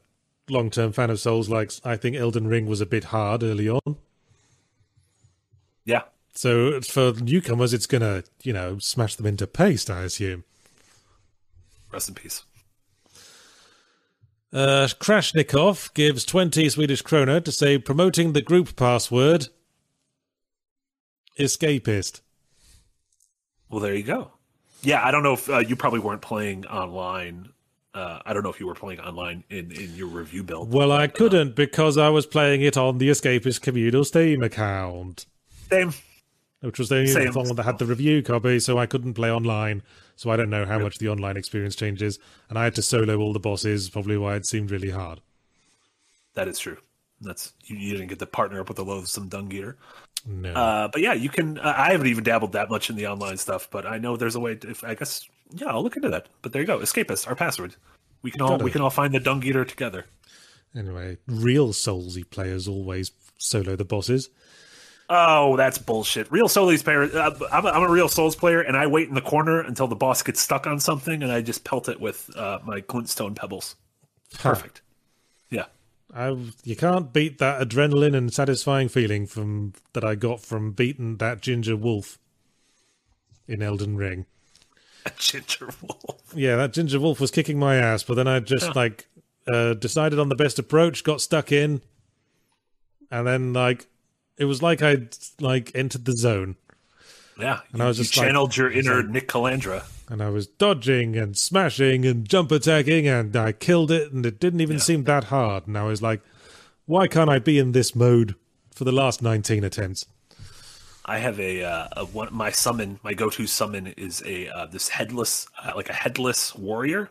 long term fan of Souls likes, I think Elden Ring was a bit hard early on. yeah. So for newcomers, it's gonna, you know, smash them into paste, I assume. Rest in peace. Uh, Krashnikov gives 20 Swedish krona to say promoting the group password escapist. Well, there you go. Yeah, I don't know if uh, you probably weren't playing online. Uh, I don't know if you were playing online in, in your review build. Well, I couldn't because I was playing it on the Escapist communal Steam account, Same. Which was the only Same. one that had the review copy, so I couldn't play online. So I don't know how much the online experience changes. And I had to solo all the bosses, probably why it seemed really hard. That is true. That's you, you didn't get to partner up with the loathsome dung eater. No. Uh, but yeah, you can. Uh, I haven't even dabbled that much in the online stuff, but I know there's a way. To, if I guess, yeah, I'll look into that. But there you go, escapist, our password. We can all Got it. we can all find the dung eater together. Anyway, real Soulsy players always solo the bosses. Oh, that's bullshit. Real Souls player. Uh, I'm, a, I'm a real Souls player, and I wait in the corner until the boss gets stuck on something, and I just pelt it with uh, my glintstone pebbles. Perfect. Yeah. I, you can't beat that adrenaline and satisfying feeling from that I got from beating that ginger wolf in Elden Ring. A ginger wolf. Yeah, that ginger wolf was kicking my ass, but then I just like uh, decided on the best approach, got stuck in, and then like it was like I'd like entered the zone, Yeah. And I was you just like- channeled your inner Nick Calandra. and I was dodging and smashing and jump attacking, and I killed it, and it didn't even Yeah. seem that hard, and I was like, Why can't I be in this mode for the last 19 attempts? I have a, uh, a one. My summon, my go-to summon is a uh, this headless, uh, like a headless warrior,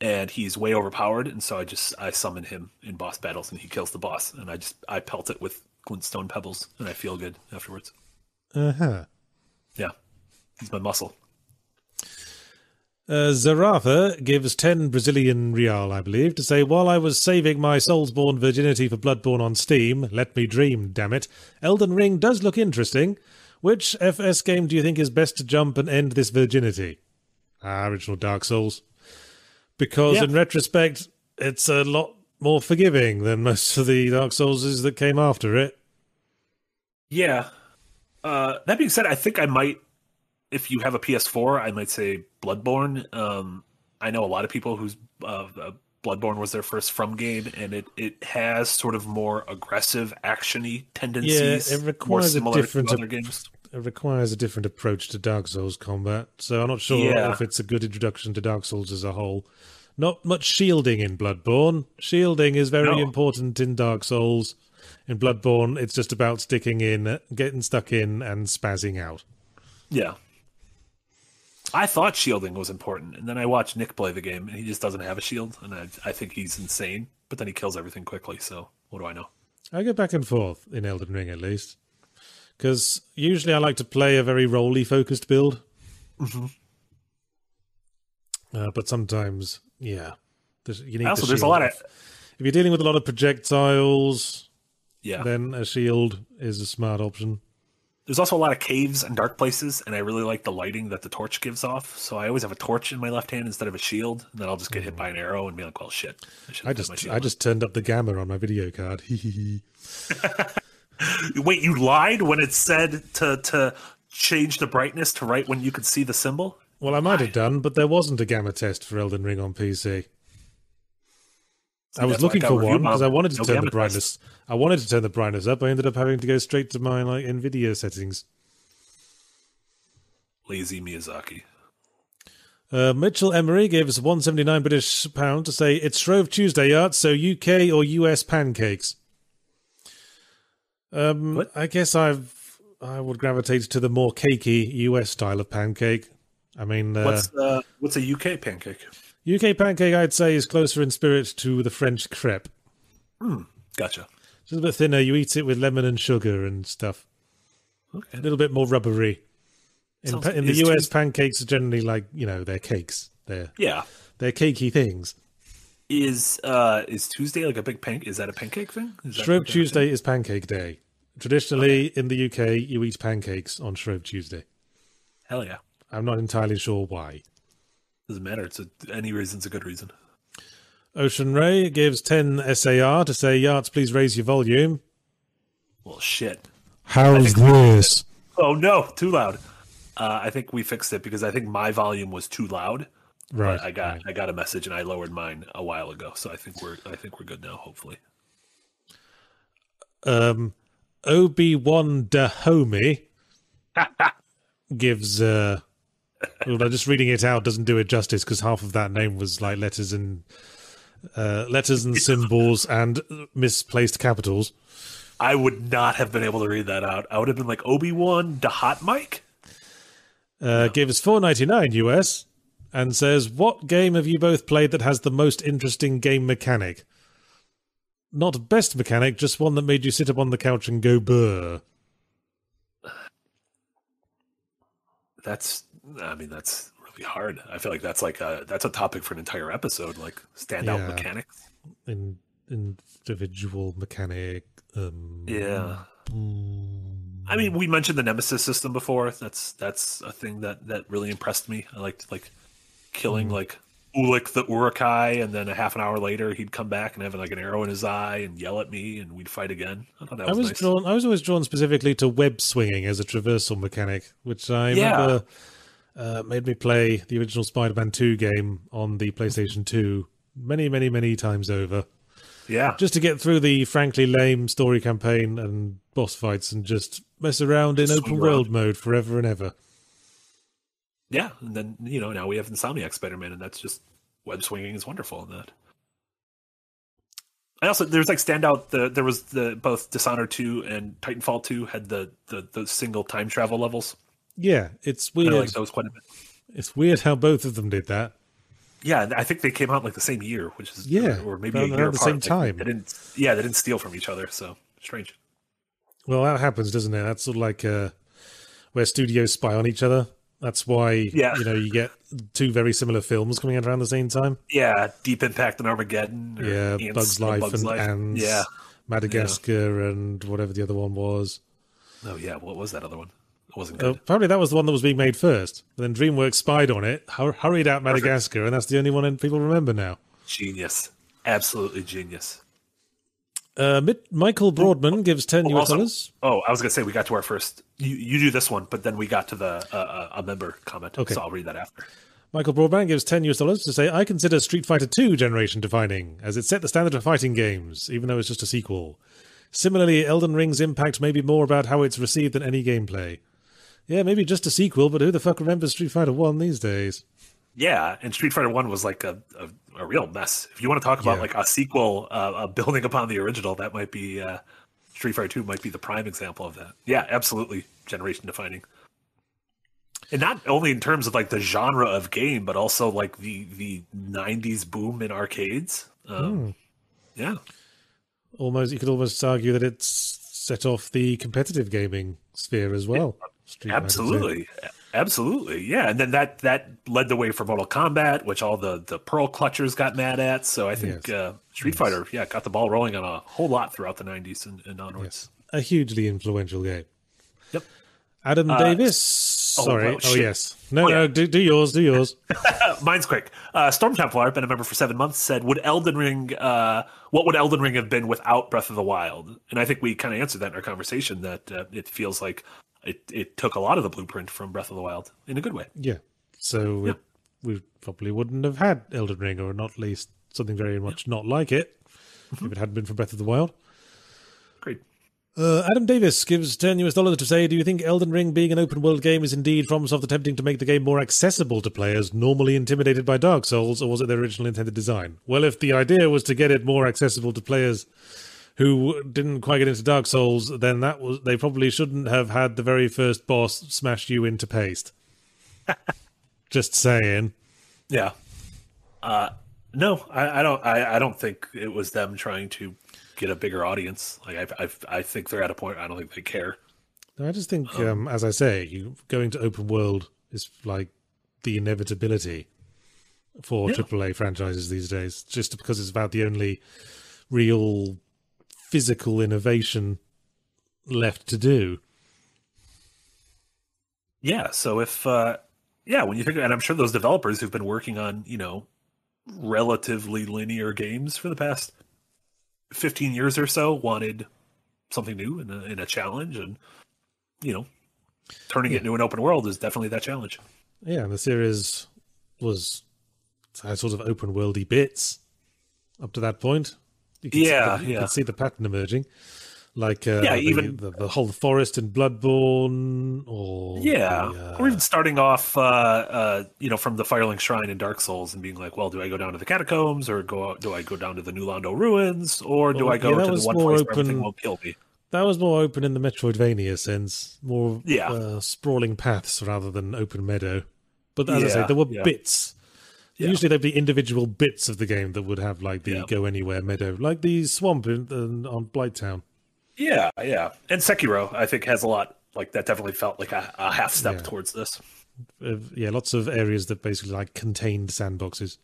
and he's way overpowered. And so I just I summon him in boss battles, and he kills the boss. And I just I pelt it with glintstone pebbles, and I feel good afterwards. Uh huh. Yeah, he's my muscle. Uh, Zarafa gives 10 Brazilian real, I believe, to say, While I was saving my Soulsborne virginity for Bloodborne on Steam, let me dream, damn it, Elden Ring does look interesting. Which FS game do you think is best to jump and end this virginity? Ah, original Dark Souls. Because Yeah. in retrospect, it's a lot more forgiving than most of the Dark Souls that came after it. Yeah. Uh, that being said, I think I might, if you have a PS4, I might say Bloodborne. Um, I know a lot of people whose uh, uh, Bloodborne was their first from game, and it, it has sort of more aggressive, actiony tendencies. Yeah, it more requires a different other games. It requires a different approach to Dark Souls combat, so I'm not sure Yeah. if it's a good introduction to Dark Souls as a whole. Not much shielding in Bloodborne. Shielding is very No. important in Dark Souls. In Bloodborne, it's just about sticking in, getting stuck in, and spazzing out. Yeah. I thought shielding was important, and then I watched Nick play the game, and he just doesn't have a shield, and I, I think he's insane. But then he kills everything quickly, so what do I know? I go back and forth in Elden Ring, at least. Because usually I like to play a very roly focused build. Mhm. Uh, but sometimes, yeah. There's, you need Also, the there's a lot of If you're dealing with a lot of projectiles, yeah. then a shield is a smart option. There's also a lot of caves and dark places, and I really like the lighting that the torch gives off. So I always have a torch in my left hand instead of a shield, and then I'll just get hit mm. by an arrow and be like, "Well, shit." should've I just I just turned up the gamma on my video card. wait. You lied when it said to to change the brightness to right when you could see the symbol. Well, I might have done, but there wasn't a gamma test for Elden Ring on PC. I was that's looking for one because I wanted to No turn the brightness. I wanted to turn the brightness up. I ended up having to go straight to my like Nvidia settings. Lazy Miyazaki. Uh, Mitchell Emery gave us 179 British pound to say it's Shrove Tuesday art, so UK or US pancakes. Um? I guess I've I would gravitate to the more cakey US style of pancake. I mean, uh, What's uh, what's a UK pancake? UK pancake I'd say is closer in spirit to the French crepe. Gotcha. Just a little bit thinner. You eat it with lemon and sugar and stuff. Okay. A little bit more rubbery. In, Sounds- in the US, Tues- pancakes are generally like you know they're cakes. They're Yeah. they're cakey things. Is uh is Tuesday like a big pan? Is that a pancake thing? Is Shrove Tuesday is Pancake Day. Traditionally, in the UK, you eat pancakes on Shrove Tuesday. Hell yeah. I'm not entirely sure why. Doesn't matter. It's a, any reason's a good reason. Ocean Ray gives 10 SAR to say, Yards, please raise your volume. Well, shit. How's this? Oh no, too loud. Uh, I think we fixed it because I think my volume was too loud. Right. I got I got a message and I lowered mine a while ago, so I think we're I think we're good now. Hopefully. Um, Obi-Wan Dahomey gives... Uh, well, just reading it out doesn't do it justice because half of that name was like letters and uh, letters and symbols and misplaced capitals. I would not have been able to read that out. I would have been like Obi Wan the hot mic. uh, gave us four ninety nine US, and says, "What game have you both played that has the most interesting game mechanic? Not best mechanic, just one that made you sit up on the couch and go burr." That's I mean that's really hard. I feel like that's like a that's a topic for an entire episode. Like standout Yeah. mechanics. In individual mechanic. Um, Yeah. mm, I mean, we mentioned the Nemesis system before. That's that's a thing that that really impressed me. I liked like killing like Ulik the Uruk-hai, and then a half an hour later he'd come back and have like an arrow in his eye and yell at me, and we'd fight again. I thought that I was, was nice. drawn. I was always drawn specifically to web swinging as a traversal mechanic, which I Yeah. remember uh, made me play the original Spider-Man Two game on the PlayStation Two many, many, many times over. Yeah, just to get through the frankly lame story campaign and boss fights and just mess around in open world mode forever and ever. yeah, and then you know now we have Insomniac Spider Man, and that's just web swinging is wonderful in that. I also there's like standout. The there was the both Dishonored two and Titanfall two had the the, the single time travel levels. Yeah, it's I weird. like those quite a bit. It's weird how both of them did that. Yeah, I think they came out like the same year, which is Yeah, or, or maybe a year the same. Like, time. they didn't. Yeah, they didn't steal from each other. So strange. Well, that happens, doesn't it? That's sort of like uh, where studios spy on each other. That's why Yeah. you know you get two very similar films coming out around the same time. Yeah, Deep Impact and Armageddon. or Yeah, Ants- Bugs Life Bugs and Life. Ants. Yeah. Madagascar and whatever the other one was. Oh yeah, what was that other one? It wasn't Uh, apparently, that was the one that was being made first. Then DreamWorks spied on it, hur- hurried out Madagascar, and that's the only one people remember now. Genius, absolutely genius. Uh, Mi- Michael Broadman gives ten Oh, US dollars. Oh, I was gonna say we got to our first. You you do this one, but then we got to the uh, uh, a member comment. Okay. so I'll read that after. Michael Broadband gives 10 US dollars to say, I consider Street Fighter 2 generation defining, as it set the standard for fighting games, even though it's just a sequel. Similarly, Elden Ring's impact may be more about how it's received than any gameplay. Yeah, maybe just a sequel, but who the fuck remembers Street Fighter 1 these days? Yeah, and Street Fighter One was like a, a, a real mess. If you want to talk about Yeah. like a sequel, uh, uh, building upon the original, that might be uh, Street Fighter Two. Might be the prime example of that. Yeah, absolutely, generation defining. And not only in terms of like the genre of game, but also like the the '90s boom in arcades. Um, Yeah, Almost, you could almost argue that it's set off the competitive gaming sphere as well. Street absolutely, absolutely, yeah. And then that that led the way for Mortal Kombat, which all the the Pearl Clutchers got mad at. So I think Yes. uh, Street Fighter, yeah, got the ball rolling on a whole lot throughout the '90s and, and onwards. A hugely influential game. Yep. Adam Davis. oh, Sorry. well, Oh, yes. No, Oh, no, do, do yours, do yours. Uh, mine's quick. Uh, Storm Templar, been a member for seven months, said, "Would Elden Ring? Uh, what would Elden Ring have been without Breath of the Wild?" And I think we kind of answered that in our conversation. That uh, it feels like it, it took a lot of the blueprint from Breath of the Wild in a good way. Yeah. So Yeah. It, we probably wouldn't have had Elden Ring, or not least something very much not like it, Mm-hmm. if it hadn't been for Breath of the Wild. Great. Uh, Adam Davis gives 10 US dollars to say, Do you think Elden Ring being an open world game is indeed FromSoft attempting to make the game more accessible to players normally intimidated by Dark Souls, or was it their original intended design? Well, if the idea was to get it more accessible to players who didn't quite get into Dark Souls, then that was they probably shouldn't have had the very first boss smash you into paste. Just saying. Yeah. Uh, no, I, I don't. I, I don't think it was them trying to get a bigger audience. Like I, I, I think they're at a point. I don't think they care. No, I just think, um, as I say, you going to open world is like the inevitability for Yeah. AAA franchises these days, just because it's about the only real physical innovation left to do. Yeah. So if, uh, yeah, when you think, and I'm sure those developers who've been working on, you know, relatively linear games for the past 15 years or so wanted something new and a, and a challenge. And, you know, turning it into an open world is definitely that challenge. Yeah, and the series was had sort of open worldy bits up to that point. You can Yeah, see the, you yeah. can see the pattern emerging, like uh, Yeah, the, even- the, the whole forest in Bloodborne, or Yeah, the, uh, or even starting off, uh, uh, you know, from the Firelink Shrine in Dark Souls and being like, well, do I go down to the catacombs or go? Do I go down to the New Londo ruins or do I go yeah, that to was the one more place where everything open- won't kill me? That was more open in the Metroidvania sense, more Yeah. uh, sprawling paths rather than open meadow. But as I say, there were yeah. bits. Yeah. Usually there'd be individual bits of the game that would have like the Yeah. go anywhere meadow, like the swamp in, in, on Blighttown. Yeah, yeah, and Sekiro, I think, has a lot like that. Definitely felt like a, a half step Yeah. towards this. Uh, yeah, lots of areas that basically like contained sandboxes.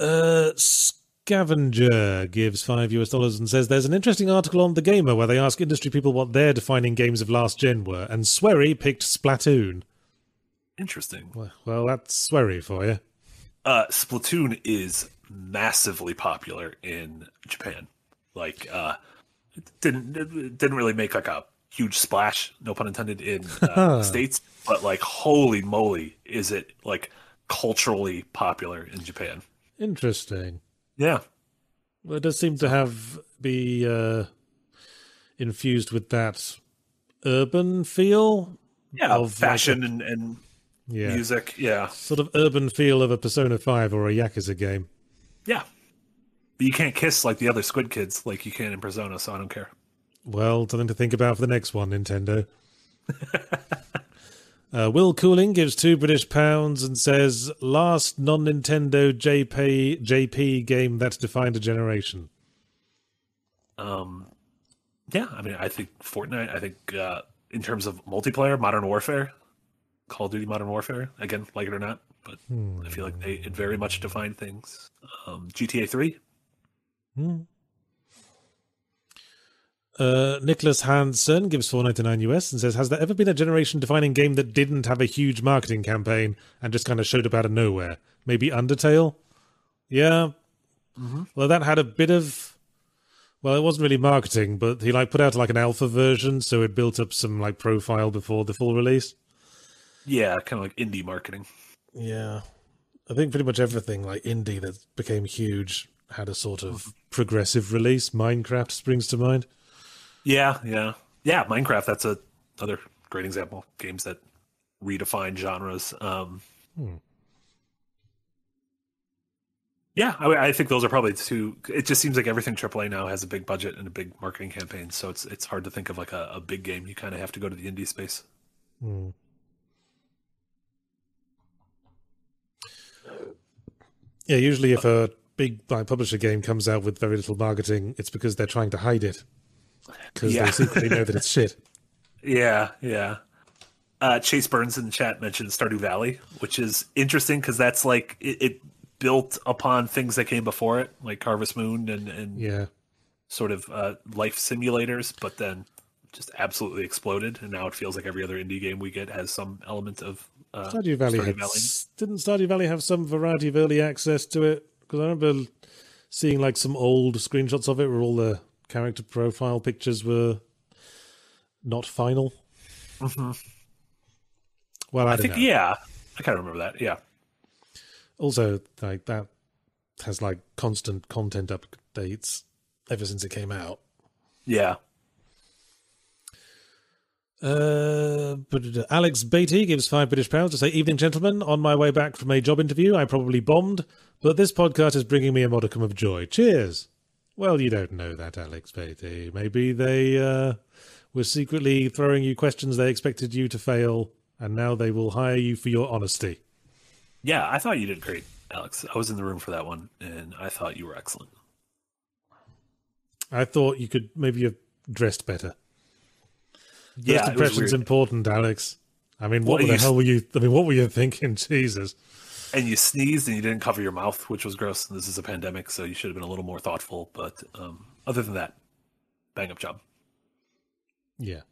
Uh, Scavenger gives five US dollars and says there's an interesting article on the Gamer where they ask industry people what their defining games of last gen were, and Swery picked Splatoon. Interesting. Well, well that's Swery for you. Uh, Splatoon is massively popular in Japan. Like, uh, it didn't it didn't really make like a huge splash, no pun intended, in uh, states, but like, holy moly, is it like culturally popular in Japan? Interesting. Yeah, Well, it does seem to have be uh, infused with that urban feel. yeah, Of, like, fashion and, and Yeah, music, yeah, sort of urban feel of a Persona Five or a Yakuza game. yeah, But you can't kiss like the other Squid Kids, like you can in Persona. So I don't care. Well, something to think about for the next one, Nintendo. uh, Will Cooling gives two British pounds and says, "Last non-Nintendo JP JP game that defined a generation." Um, yeah, I mean, I think Fortnite. I think uh, in terms of multiplayer, Modern Warfare, Call of Duty Modern Warfare. Again, like it or not, but I feel like they it very much defined things. Um, GTA Three. Hmm. Uh, Nicholas Hansen gives 4.99 US and says, "Has there ever been a generation-defining game that didn't have a huge marketing campaign and just kind of showed up out of nowhere? Maybe Undertale. Yeah. Well, that had a bit of. Well, it wasn't really marketing, but he like put out like an alpha version, so it built up some like profile before the full release. Yeah, kind of like indie marketing. Yeah, I think pretty much everything like indie that became huge had a sort of progressive release. Minecraft springs to mind. Yeah, yeah, yeah. Minecraft. That's a another great example. Games that redefine genres. Um, Yeah, I, I think those are probably two. It just seems like everything AAA now has a big budget and a big marketing campaign, so it's it's hard to think of like a, a big game. You kind of have to go to the indie space. Hmm. Yeah, usually if a big like publisher game comes out with very little marketing, it's because they're trying to hide it because Yeah. they secretly know that it's shit. Yeah, yeah. Uh, Chase Burns in the chat mentioned Stardew Valley, which is interesting because that's like it, it built upon things that came before it, like Harvest Moon and and Yeah, sort of uh, life simulators, but then just absolutely exploded, and now it feels like every other indie game we get has some element of uh, Stardew Valley, Stardew Valley. didn't Stardew Valley have some variety of early access to it? Because I remember seeing like some old screenshots of it where all the character profile pictures were not final. Well, I, I think know. yeah, I of remember that. Yeah, also like that has like constant content updates ever since it came out. yeah. Uh, but uh, Alex Beatty gives five British pounds to say, "Evening, gentlemen. On my way back from a job interview, I probably bombed, but this podcast is bringing me a modicum of joy. Cheers." Well, you don't know that, Alex Beatty. Maybe they uh, were secretly throwing you questions they expected you to fail, and now they will hire you for your honesty. Yeah, I thought you did great, Alex. I was in the room for that one, and I thought you were excellent. I thought you could maybe have dressed better. Yeah, First impression's important, Alex. I mean, what Well, the you- hell were you? I mean, what were you thinking? Jesus. And you sneezed and you didn't cover your mouth, which was gross. And This is a pandemic, so you should have been a little more thoughtful. But um, other than that, bang up job. Yeah.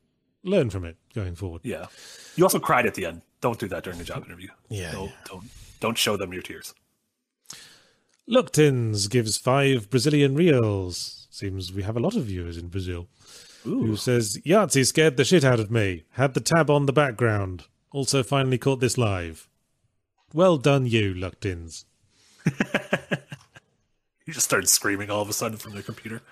Learn from it going forward. Yeah. You also cried at the end. Don't do that during a job interview. Yeah, Don't yeah. don't don't show them your tears. Lucktins gives five Brazilian reals. Seems we have a lot of viewers in Brazil. Who says, Yahtzee scared the shit out of me. Had the tab on the background. Also finally caught this live. Well done, you, Lucktins. You just started screaming all of a sudden from the computer.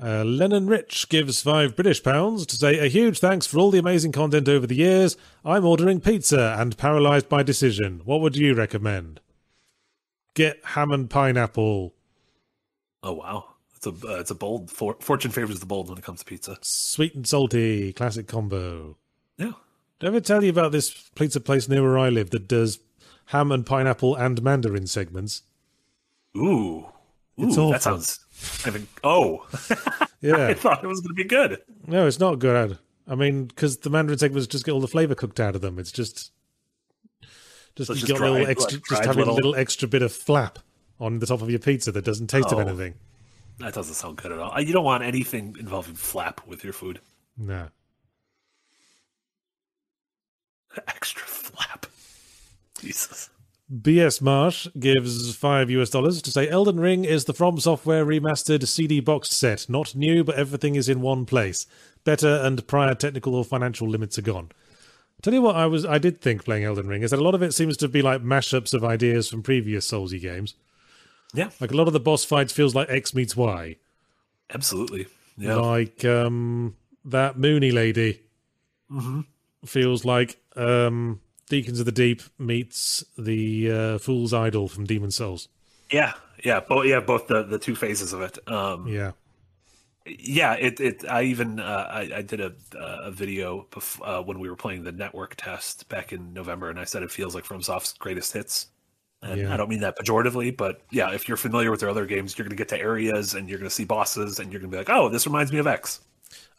Uh, Lennon Rich gives five British pounds to say a huge thanks for all the amazing content over the years. I'm ordering pizza and paralysed by decision. What would you recommend? Get ham and pineapple. Oh wow, a uh, it's a bold. For, fortune favors the bold when it comes to pizza. Sweet and salty, classic combo. Yeah. Did I ever tell you about this pizza place near where I live that does ham and pineapple and mandarin segments? Ooh. Ooh, It's awful. that sounds. I mean, oh, yeah. I thought it was going to be good. no, it's not good. I mean, because the mandarin segments just get all the flavor cooked out of them. It's just. Just, So you just got a little extra, like, just having little- a little extra bit of flap on the top of your pizza that doesn't taste of Oh. anything. That doesn't sound good at all. Uh, You don't want anything involving flap with your food. No. Extra flap. Jesus. BS Marsh gives five US dollars to say Elden Ring is the From Software remastered CD box set. Not new, but everything is in one place. Better and prior technical or financial limits are gone. Tell you what, I was I did think playing Elden Ring is that a lot of it seems to be like mashups of ideas from previous Soulsy games. Yeah, Like a lot of the boss fights feels like X meets Y. absolutely. Yeah. Like um that Mooney lady hmm feels like um Deacons of the Deep meets the uh, Fool's Idol from Demon Souls. Yeah, yeah, both yeah, both the the two phases of it. Um, Yeah. yeah, it it. I even uh, I, I did a a video bef- uh, when we were playing the network test back in November, and I said it feels like FromSoft's greatest hits. And Yeah. I don't mean that pejoratively, but yeah, if you're familiar with their other games, you're going to get to areas and you're going to see bosses, and you're going to be like, "Oh, this reminds me of X."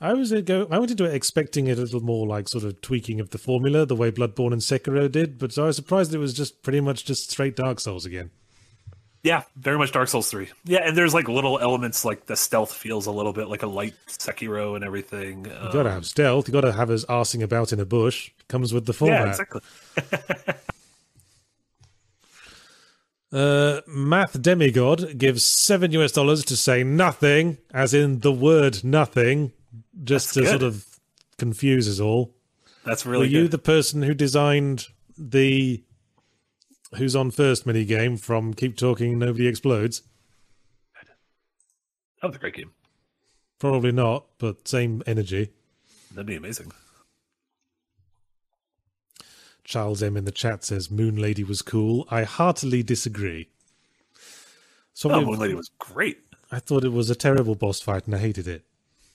I was uh, go. I went into it expecting it a little more like sort of tweaking of the formula, the way Bloodborne and Sekiro did, but I was surprised it was just pretty much just straight Dark Souls again. Yeah, very much Dark Souls three. Yeah, and there's like little elements like the stealth feels a little bit like a light Sekiro and everything. You Um, gotta have stealth. You gotta have us arsing about in a bush. Comes with the format. yeah, exactly. Uh, Math Demigod gives seven US dollars to say nothing, as in the word nothing, just to That's sort of confuse us all. That's really. Were really you the person who designed the Who's on First mini game from Keep Talking, Nobody Explodes? that was a great game. Probably not, but same energy. That'd be amazing. Charles M in the chat says Moon Lady was cool. I heartily disagree. So Oh, Moon Lady was great. I thought it was a terrible boss fight and I hated it.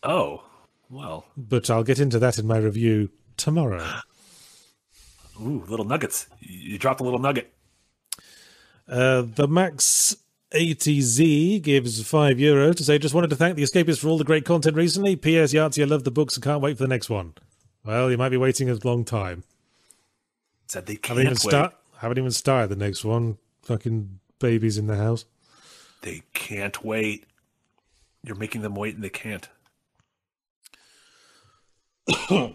Oh, well. But I'll get into that in my review tomorrow. Ooh, little nuggets. You dropped a little nugget. Uh, the Max 80Z gives 5 euro to say, just wanted to thank the Escapists for all the great content recently. P.S. Yahtzee, I love the books and can't wait for the next one. Well, you might be waiting a long time. Said they Haven't even, can't wait. start, haven't even started the next one. Fucking babies in the house. They can't wait. You're making them wait and they can't.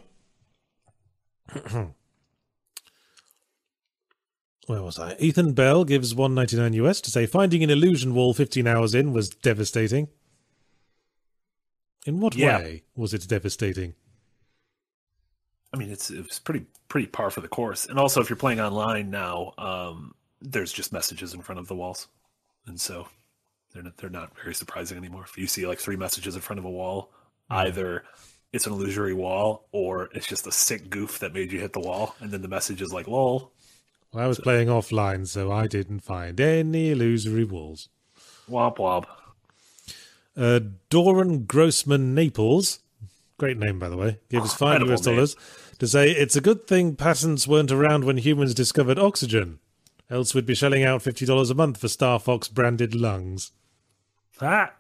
Where was I? Ethan Bell gives 199 US to say, finding an illusion wall 15 hours in was devastating. In what Yeah. way was it devastating? I mean, it's it's pretty pretty par for the course. And also, if you're playing online now, um, there's just messages in front of the walls, and so they're not, they're not very surprising anymore. If you see like three messages in front of a wall, either it's an illusory wall or it's just a sick goof that made you hit the wall, and then the message is like "lol." Well, I was playing offline, so I didn't find any illusory walls. Womp womp. Uh, Doran Grossman Naples, great name by the way, gives five Incredible US dollars to say it's a good thing patents weren't around when humans discovered oxygen. Else we'd be shelling out fifty dollars a month for Star Fox branded lungs, Ah,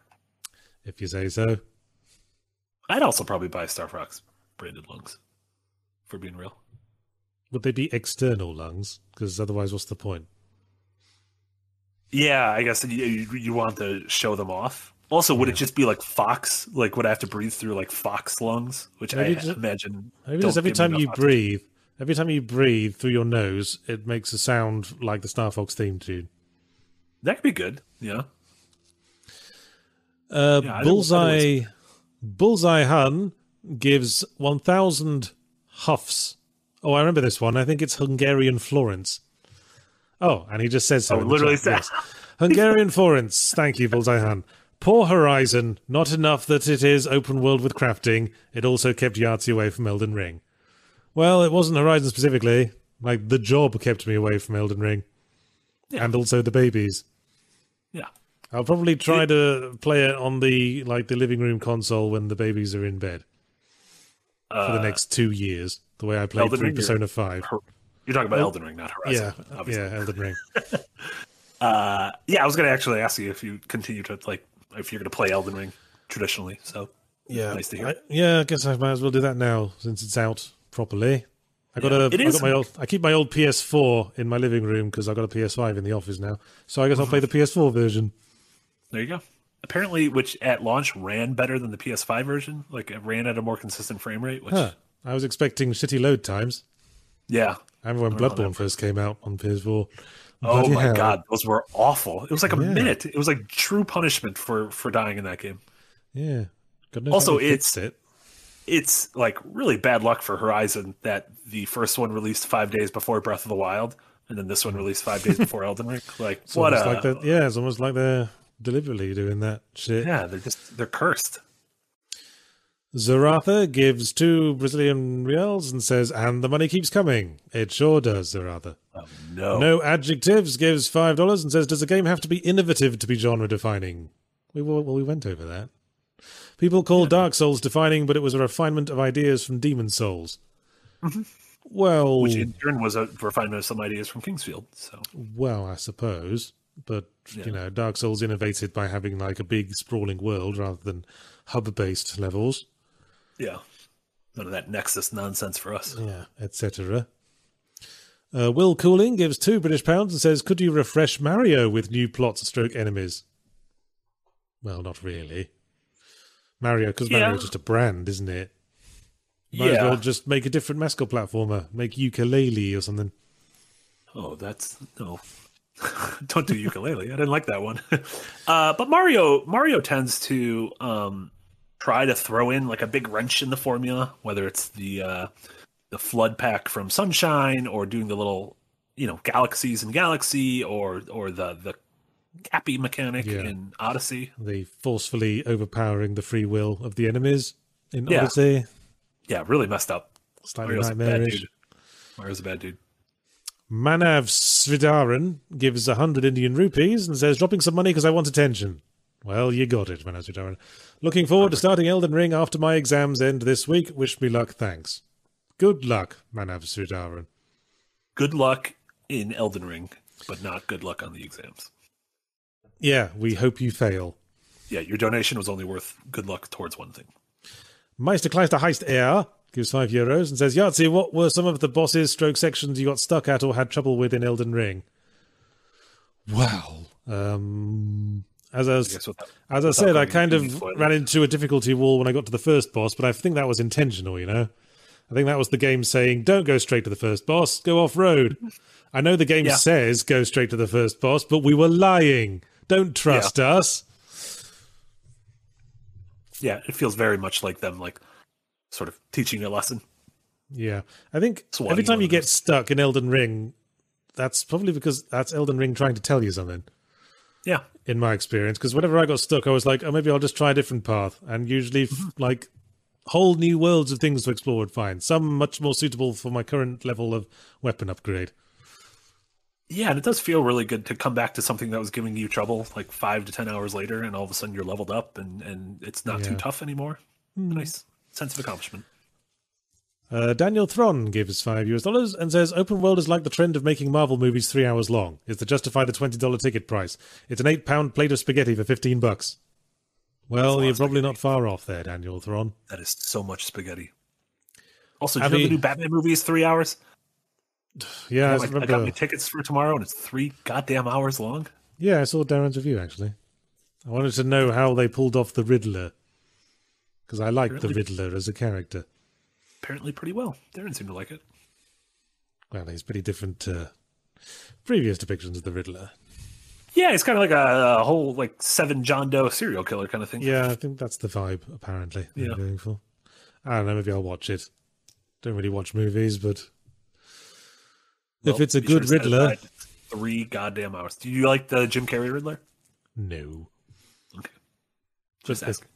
if you say so. I'd also probably buy Star Fox branded lungs. For being real, Would they be external lungs? Because otherwise, what's the point? yeah, I guess you, you want to show them off. Also, would it just be like Fox? Like, would I have to breathe through like Fox lungs? Which Maybe I just- imagine. Maybe just every time you oxygen. breathe, every time you breathe through your nose, it makes a sound like the Star Fox theme tune. That could be good. Yeah. Uh, Yeah, Bullseye, Bullseye Hun gives one thousand huffs. Oh, I remember this one. I think it's Hungarian Florence. Oh, and he just says so. Oh, literally says- Hungarian Florence. Thank you, Bullseye Hun. Poor Horizon. Not enough that it is open world with crafting. It also kept Yahtzee away from Elden Ring. Well, it wasn't Horizon specifically. Like the job kept me away from Elden Ring, Yeah. and also the babies. Yeah. I'll probably try to play it on the like the living room console when the babies are in bed for the Uh, next two years. The way I played Elden through Ring Persona Five. You're talking about Elden Ring, not Yeah, Horizon. obviously. yeah, Elden Ring. Uh, yeah, I was going to actually ask you if you continue to like if you're going to play Elden Ring traditionally. So Yeah, Nice to hear. I, yeah. I guess I might as well do that now since it's out properly. I got Yeah, a, it I is- got my old, I keep my old PS4 in my living room because I've got a PS5 in the office now. So I guess I'll play the PS4 version. there you go. Apparently, which at launch ran better than the PS5 version. Like it ran at a more consistent frame rate. Which Huh. I was expecting shitty load times. yeah. I remember when know Bloodborne first came out on PS4. Oh Bloody my hell. god, those were awful. It was like a Yeah. minute. It was like true punishment for for dying in that game. Yeah. Also, it's- it. It's like really bad luck for Horizon that the first one released five days before Breath of the Wild, and then this one released five days before Elden Ring. Like It's what a like that. Yeah, it's almost like they're deliberately doing that shit. yeah. They're just they're cursed. Zaratha gives two Brazilian reals and says, and the money keeps coming. It sure does, Zaratha. Oh, no. No adjectives gives $5 and says, does a game have to be innovative to be genre defining? We, well, we went over that. People call Dark Souls defining, but it was a refinement of ideas from Demon Souls. Mm-hmm. Well, Which in turn was a refinement of some ideas from King's Field. So well, I suppose. But, Yeah. you know, Dark Souls innovated by having like a big sprawling world rather than hub based levels. Yeah, none of that Nexus nonsense for us. Yeah, etc. Uh, Will Cooling gives two British pounds and says, "Could you refresh Mario with new plots, stroke enemies?" Well, not really. Mario, because Yeah. Mario's just a brand, isn't it? Might as well just make a different mascot platformer, make Yooka-Laylee or something. Oh, that's no. Don't do Yooka-Laylee. I didn't like that one. uh, but Mario, Mario tends to um, try to throw in like a big wrench in the formula, whether it's the uh, the FLUDD pack from Sunshine or doing the little, you know, galaxies in Galaxy or or the the Cappy mechanic Yeah. in Odyssey. The forcefully overpowering the free will of the enemies in Yeah. Odyssey. Yeah, really messed up. Slightly Mario's a bad nightmarish. dude. Mario's a bad dude. Manav Sridharan gives a hundred Indian rupees and says, dropping some money because I want attention. Well, you got it, Manav Sridharan. Looking forward to starting Elden Ring after my exams end this week. Wish me luck, thanks. Good luck, Manav Sridharan. Good luck in Elden Ring, but not good luck on the exams. Yeah, we hope you fail. Yeah, your donation was only worth good luck towards one thing. Meister Kleister Heist Air gives five euros and says, Yahtzee, what were some of the bosses stroke sections you got stuck at or had trouble with in Elden Ring? Well, um, as I I was guess without, As I said, I kind of spoilers. ran into a difficulty wall when I got to the first boss, but I think that was intentional, you know? I think that was the game saying, don't go straight to the first boss, go off road. I know the game Yeah. says go straight to the first boss, but we were lying. Don't trust us. yeah, it feels very much like them, like sort of teaching a lesson. Yeah. I think every time you get stuck in Elden Ring, that's probably because that's Elden Ring trying to tell you something, Yeah, in my experience. Because whenever I got stuck, I was like, oh, maybe I'll just try a different path. And usually, Mm-hmm. like, whole new worlds of things to explore would find. Some much more suitable for my current level of weapon upgrade. yeah, and it does feel really good to come back to something that was giving you trouble like five to ten hours later, and all of a sudden you're leveled up and and it's not too tough anymore. Nice sense of accomplishment. Uh, Daniel Thron gives five US dollars and says, "Open world is like the trend of making Marvel movies three hours long. Is to justify the twenty dollar ticket price. It's an eight pound plate of spaghetti for fifteen bucks." Well, you're probably not far off there, Daniel Thron. That is so much spaghetti. Also, do you know the new Batman movie is three hours? Yeah, I, I, got my- I got my tickets for tomorrow, and it's three goddamn hours long. Yeah, I saw Darren's review actually. I wanted to know how they pulled off the Riddler because I like the Riddler as a character. Apparently, pretty well. Darren seemed to like it. Well, he's pretty different to previous depictions of the Riddler. Yeah, it's kind of like a, a whole like seven John Doe serial killer kind of thing. Yeah, I think that's the vibe. Apparently, they're Yeah. going for. I don't know. Maybe I'll watch it. Don't really watch movies, but if it's a be sure good Riddler, three goddamn hours. Do you like the Jim Carrey Riddler? no. Okay, Just just ask.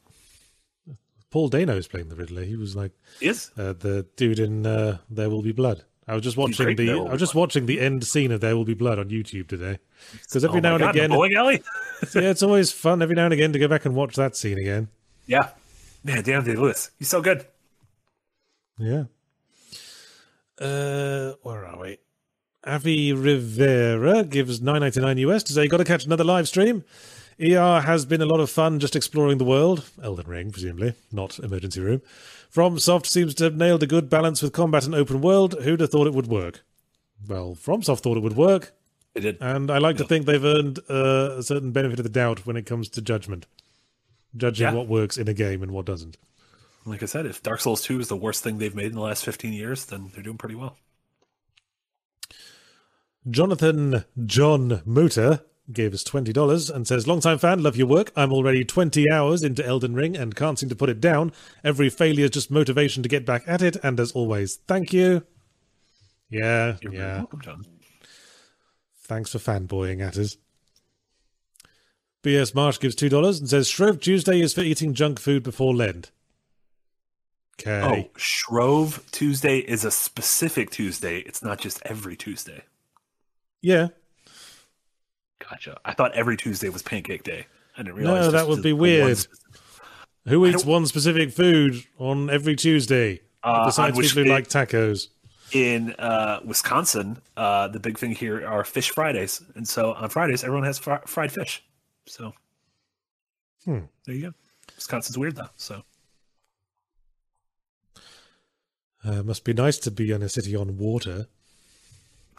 Paul Dano Dano's playing the Riddler. He was like yes, uh, the dude in uh, There Will Be Blood. I was just watching the. I was just watching the end scene of There Will Be Blood on YouTube today. Because every Oh now and God, again, bowling alley. yeah, it's always fun every now and again to go back and watch that scene again. yeah, man, Dan Day Lewis, he's so good. Yeah. Uh, where are we? Avi Rivera gives nine ninety nine US to say, "Got to catch another live stream." ER has been a lot of fun just exploring the world. Elden Ring, presumably, not Emergency Room. FromSoft seems to have nailed a good balance with combat and open world. Who'd have thought it would work? Well, FromSoft thought it would work, They did. and I like to think they've earned uh, a certain benefit of the doubt when it comes to judgment, judging Yeah. what works in a game and what doesn't. Like I said, if Dark Souls Two is the worst thing they've made in the last fifteen years, then they're doing pretty well. Jonathan John Motor gave us $20 and says, Long-time fan, love your work. I'm already 20 hours into Elden Ring and can't seem to put it down. Every failure is just motivation to get back at it. And as always, thank you. Yeah, You're yeah. welcome, John. Thanks for fanboying at us. BS Marsh gives $2 and says, Shrove Tuesday is for eating junk food before Lent. Okay. Oh, Shrove Tuesday is a specific Tuesday. It's not just every Tuesday. Yeah. Gotcha. I thought every Tuesday was Pancake Day. I didn't realize. No, that would be weird. specific- Who eats one specific food on every Tuesday? Uh, Besides which people who like tacos. in uh, Wisconsin, uh, the big thing here are Fish Fridays, and so on Fridays everyone has fr- fried fish. So Hmm. there you go. Wisconsin's weird though. So Uh, must be nice to be in a city on water.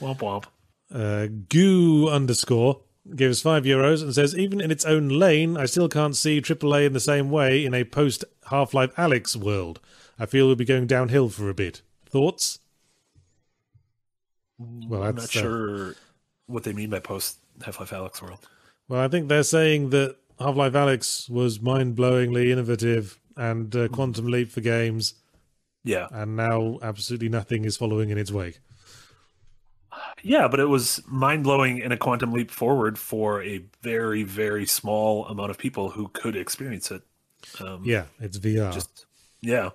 womp womp. Uh, goo underscore gives five euros and says, even in its own lane, I still can't see AAA in the same way in a post Half Life Alyx world. I feel we'll be going downhill for a bit. Thoughts? Well, I'm not uh, sure what they mean by post Half Life Alyx world. Well, I think they're saying that Half Life Alyx was mind blowingly innovative and uh, quantum leap for games, Yeah, and now absolutely nothing is following in its wake. Yeah, but it was mind blowing in a quantum leap forward for a very very small amount of people who could experience it. Um, Yeah, it's VR. just yeah.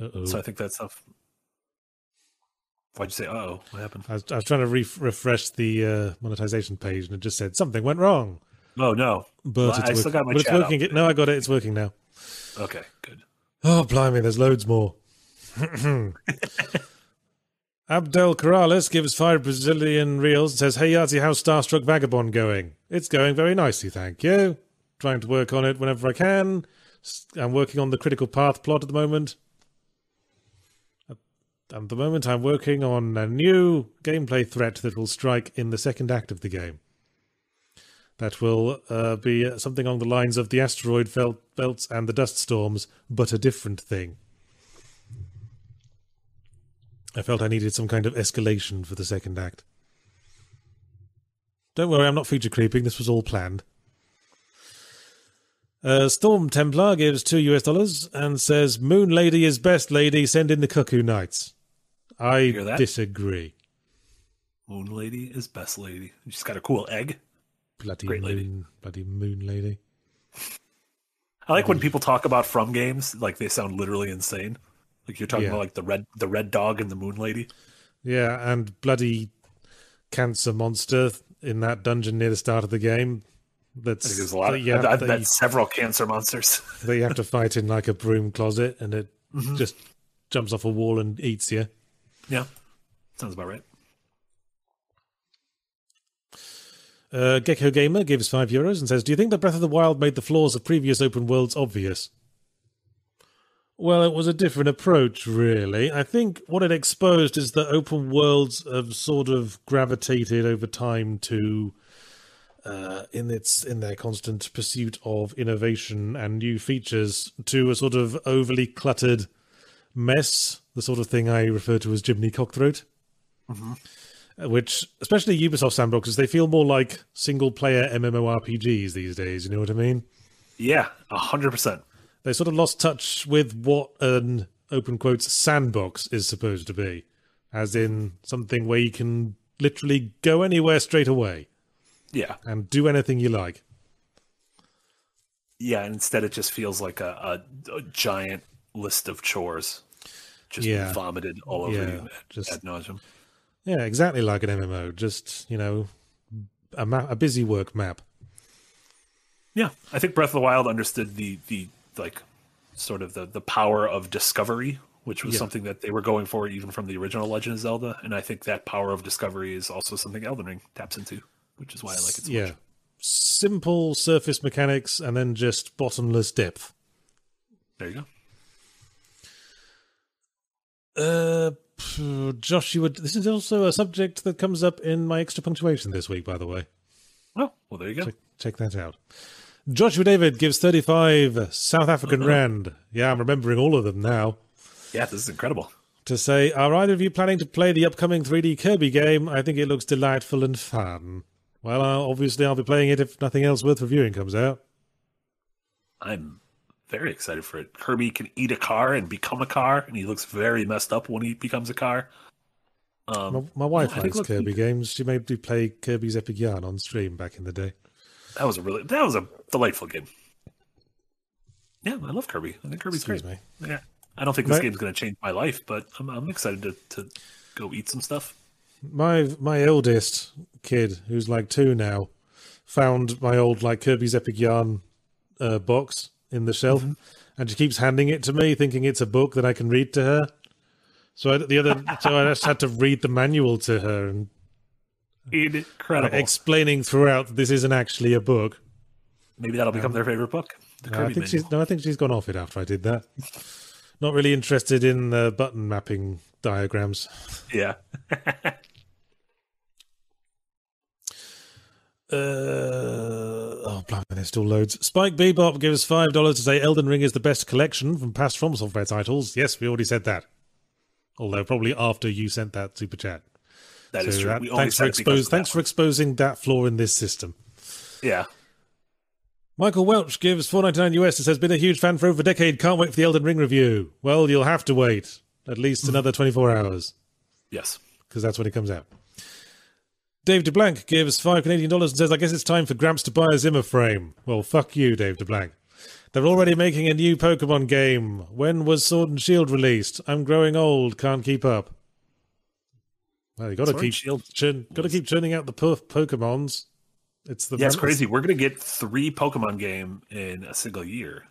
Uh-oh. So I think that's stuff. Why'd you say? Oh, what happened? I was, I was trying to re- refresh the uh, monetization page, and it just said something went wrong. Oh no. But Well, it's I work- still got my but it's working. No, I got it. It's working now. Okay, good. Oh, blimey, there's loads more. Abdel Corrales gives five Brazilian reals and says, Hey, Yahtzee, how's Starstruck Vagabond going? It's going very nicely, thank you. Trying to work on it whenever I can. I'm working on the critical path plot at the moment. At the moment, I'm working on a new gameplay threat that will strike in the second act of the game. That will uh, be something along the lines of the asteroid belt, belts and the dust storms, but a different thing. I felt I needed some kind of escalation for the second act. Don't worry, I'm not feature creeping. This was all planned. Uh, Storm Templar gives two US dollars and says, Moon Lady is best lady, send in the Cuckoo Knights. I disagree. Moon Lady is best lady. She's got a cool egg. Bloody Great moon, lady. bloody Moon Lady. I like when people talk about from games, like they sound literally insane. Like you're talking Yeah. about like the red the red dog and the Moon Lady. Yeah, and bloody cancer monster in that dungeon near the start of the game. That's I think there's a lot that of you have, I've met you- several cancer monsters. that you have to fight in like a broom closet, and it Mm-hmm. just jumps off a wall and eats you. yeah. Sounds about right. Uh, Gecko Gamer gives five euros and says, "Do you think that Breath of the Wild made the flaws of previous open worlds obvious?" Well, it was a different approach, really. I think what it exposed is that open worlds have sort of gravitated over time to, uh, in its in their constant pursuit of innovation and new features, to a sort of overly cluttered mess, the sort of thing I refer to as Jiminy Cockthroat which especially Ubisoft sandboxes, they feel more like single player MMORPGs these days. You know what I mean? Yeah, a hundred percent. They sort of lost touch with what an open quotes sandbox is supposed to be, as in something where you can literally go anywhere straight away Yeah. and do anything you like. Yeah, instead it just feels like a, a, a giant list of chores just Yeah. vomited all over Yeah, you just- ad nauseum. Yeah, exactly like an MMO. Just you know, a map, a busy work map. Yeah, I think Breath of the Wild understood the the like sort of the the power of discovery, which was Yeah. something that they were going for even from the original Legend of Zelda, and I think that power of discovery is also something Elden Ring taps into, which is why I like it so yeah, much. simple surface mechanics and then just bottomless depth. There you go. Uh, Josh, you would. This is also a subject that comes up in my extra punctuation this week, by the way. Oh, well, there you go. Check, check that out. Joshua David gives 35 South African Rand. Yeah, I'm remembering all of them now. Yeah, this is incredible. To say, are either of you planning to play the upcoming 3D Kirby game? I think it looks delightful and fun. Well, uh, obviously, I'll be playing it if nothing else worth reviewing comes out. I'm very excited for it. Kirby can eat a car and become a car, and he looks very messed up when he becomes a car. Um, My, my wife likes Kirby games. She made me play Kirby's Epic Yarn on stream back in the day. That was a really that was a delightful game. Yeah, I love Kirby. I think Kirby's Excuse great. me. Yeah, I don't think this Right. game's going to change my life, but I'm, I'm excited to, to go eat some stuff. My my eldest kid, who's like two now, found my old like Kirby's Epic Yarn uh, box in the shelf, and she keeps handing it to me, thinking it's a book that I can read to her. So I, the other, so I just had to read the manual to her and Incredible. explaining throughout that this isn't actually a book. Maybe that'll become their favorite book. The No, I think she's no, I think she's gone off it after I did that. Not really interested in uh, button mapping diagrams. Yeah. Uh, oh, blimey, there's still loads. Spike Bebop gives five dollars to say Elden Ring is the best collection from past From Software titles. Yes, we already said that. Although probably after you sent that super chat. That is So true. that- We thanks for it expose, thanks for exposing that flaw in this system. Yeah. Michael Welch gives four ninety nine US and says been a huge fan for over a decade. Can't wait for the Elden Ring review. Well, you'll have to wait at least mm-hmm. another twenty four hours Yes. because that's when it comes out. Dave DeBlanc gives five Canadian dollars and says, "I guess it's time for Gramps to buy a Zimmer frame." Well, fuck you, Dave DeBlanc. They're already making a new Pokemon game. When was Sword and Shield released? I'm growing old, can't keep up. Well, you got to keep Shield churn, got to keep churning out the Pokemons. It's the Yeah, it's crazy. We're to get three Pokemon game in a single year.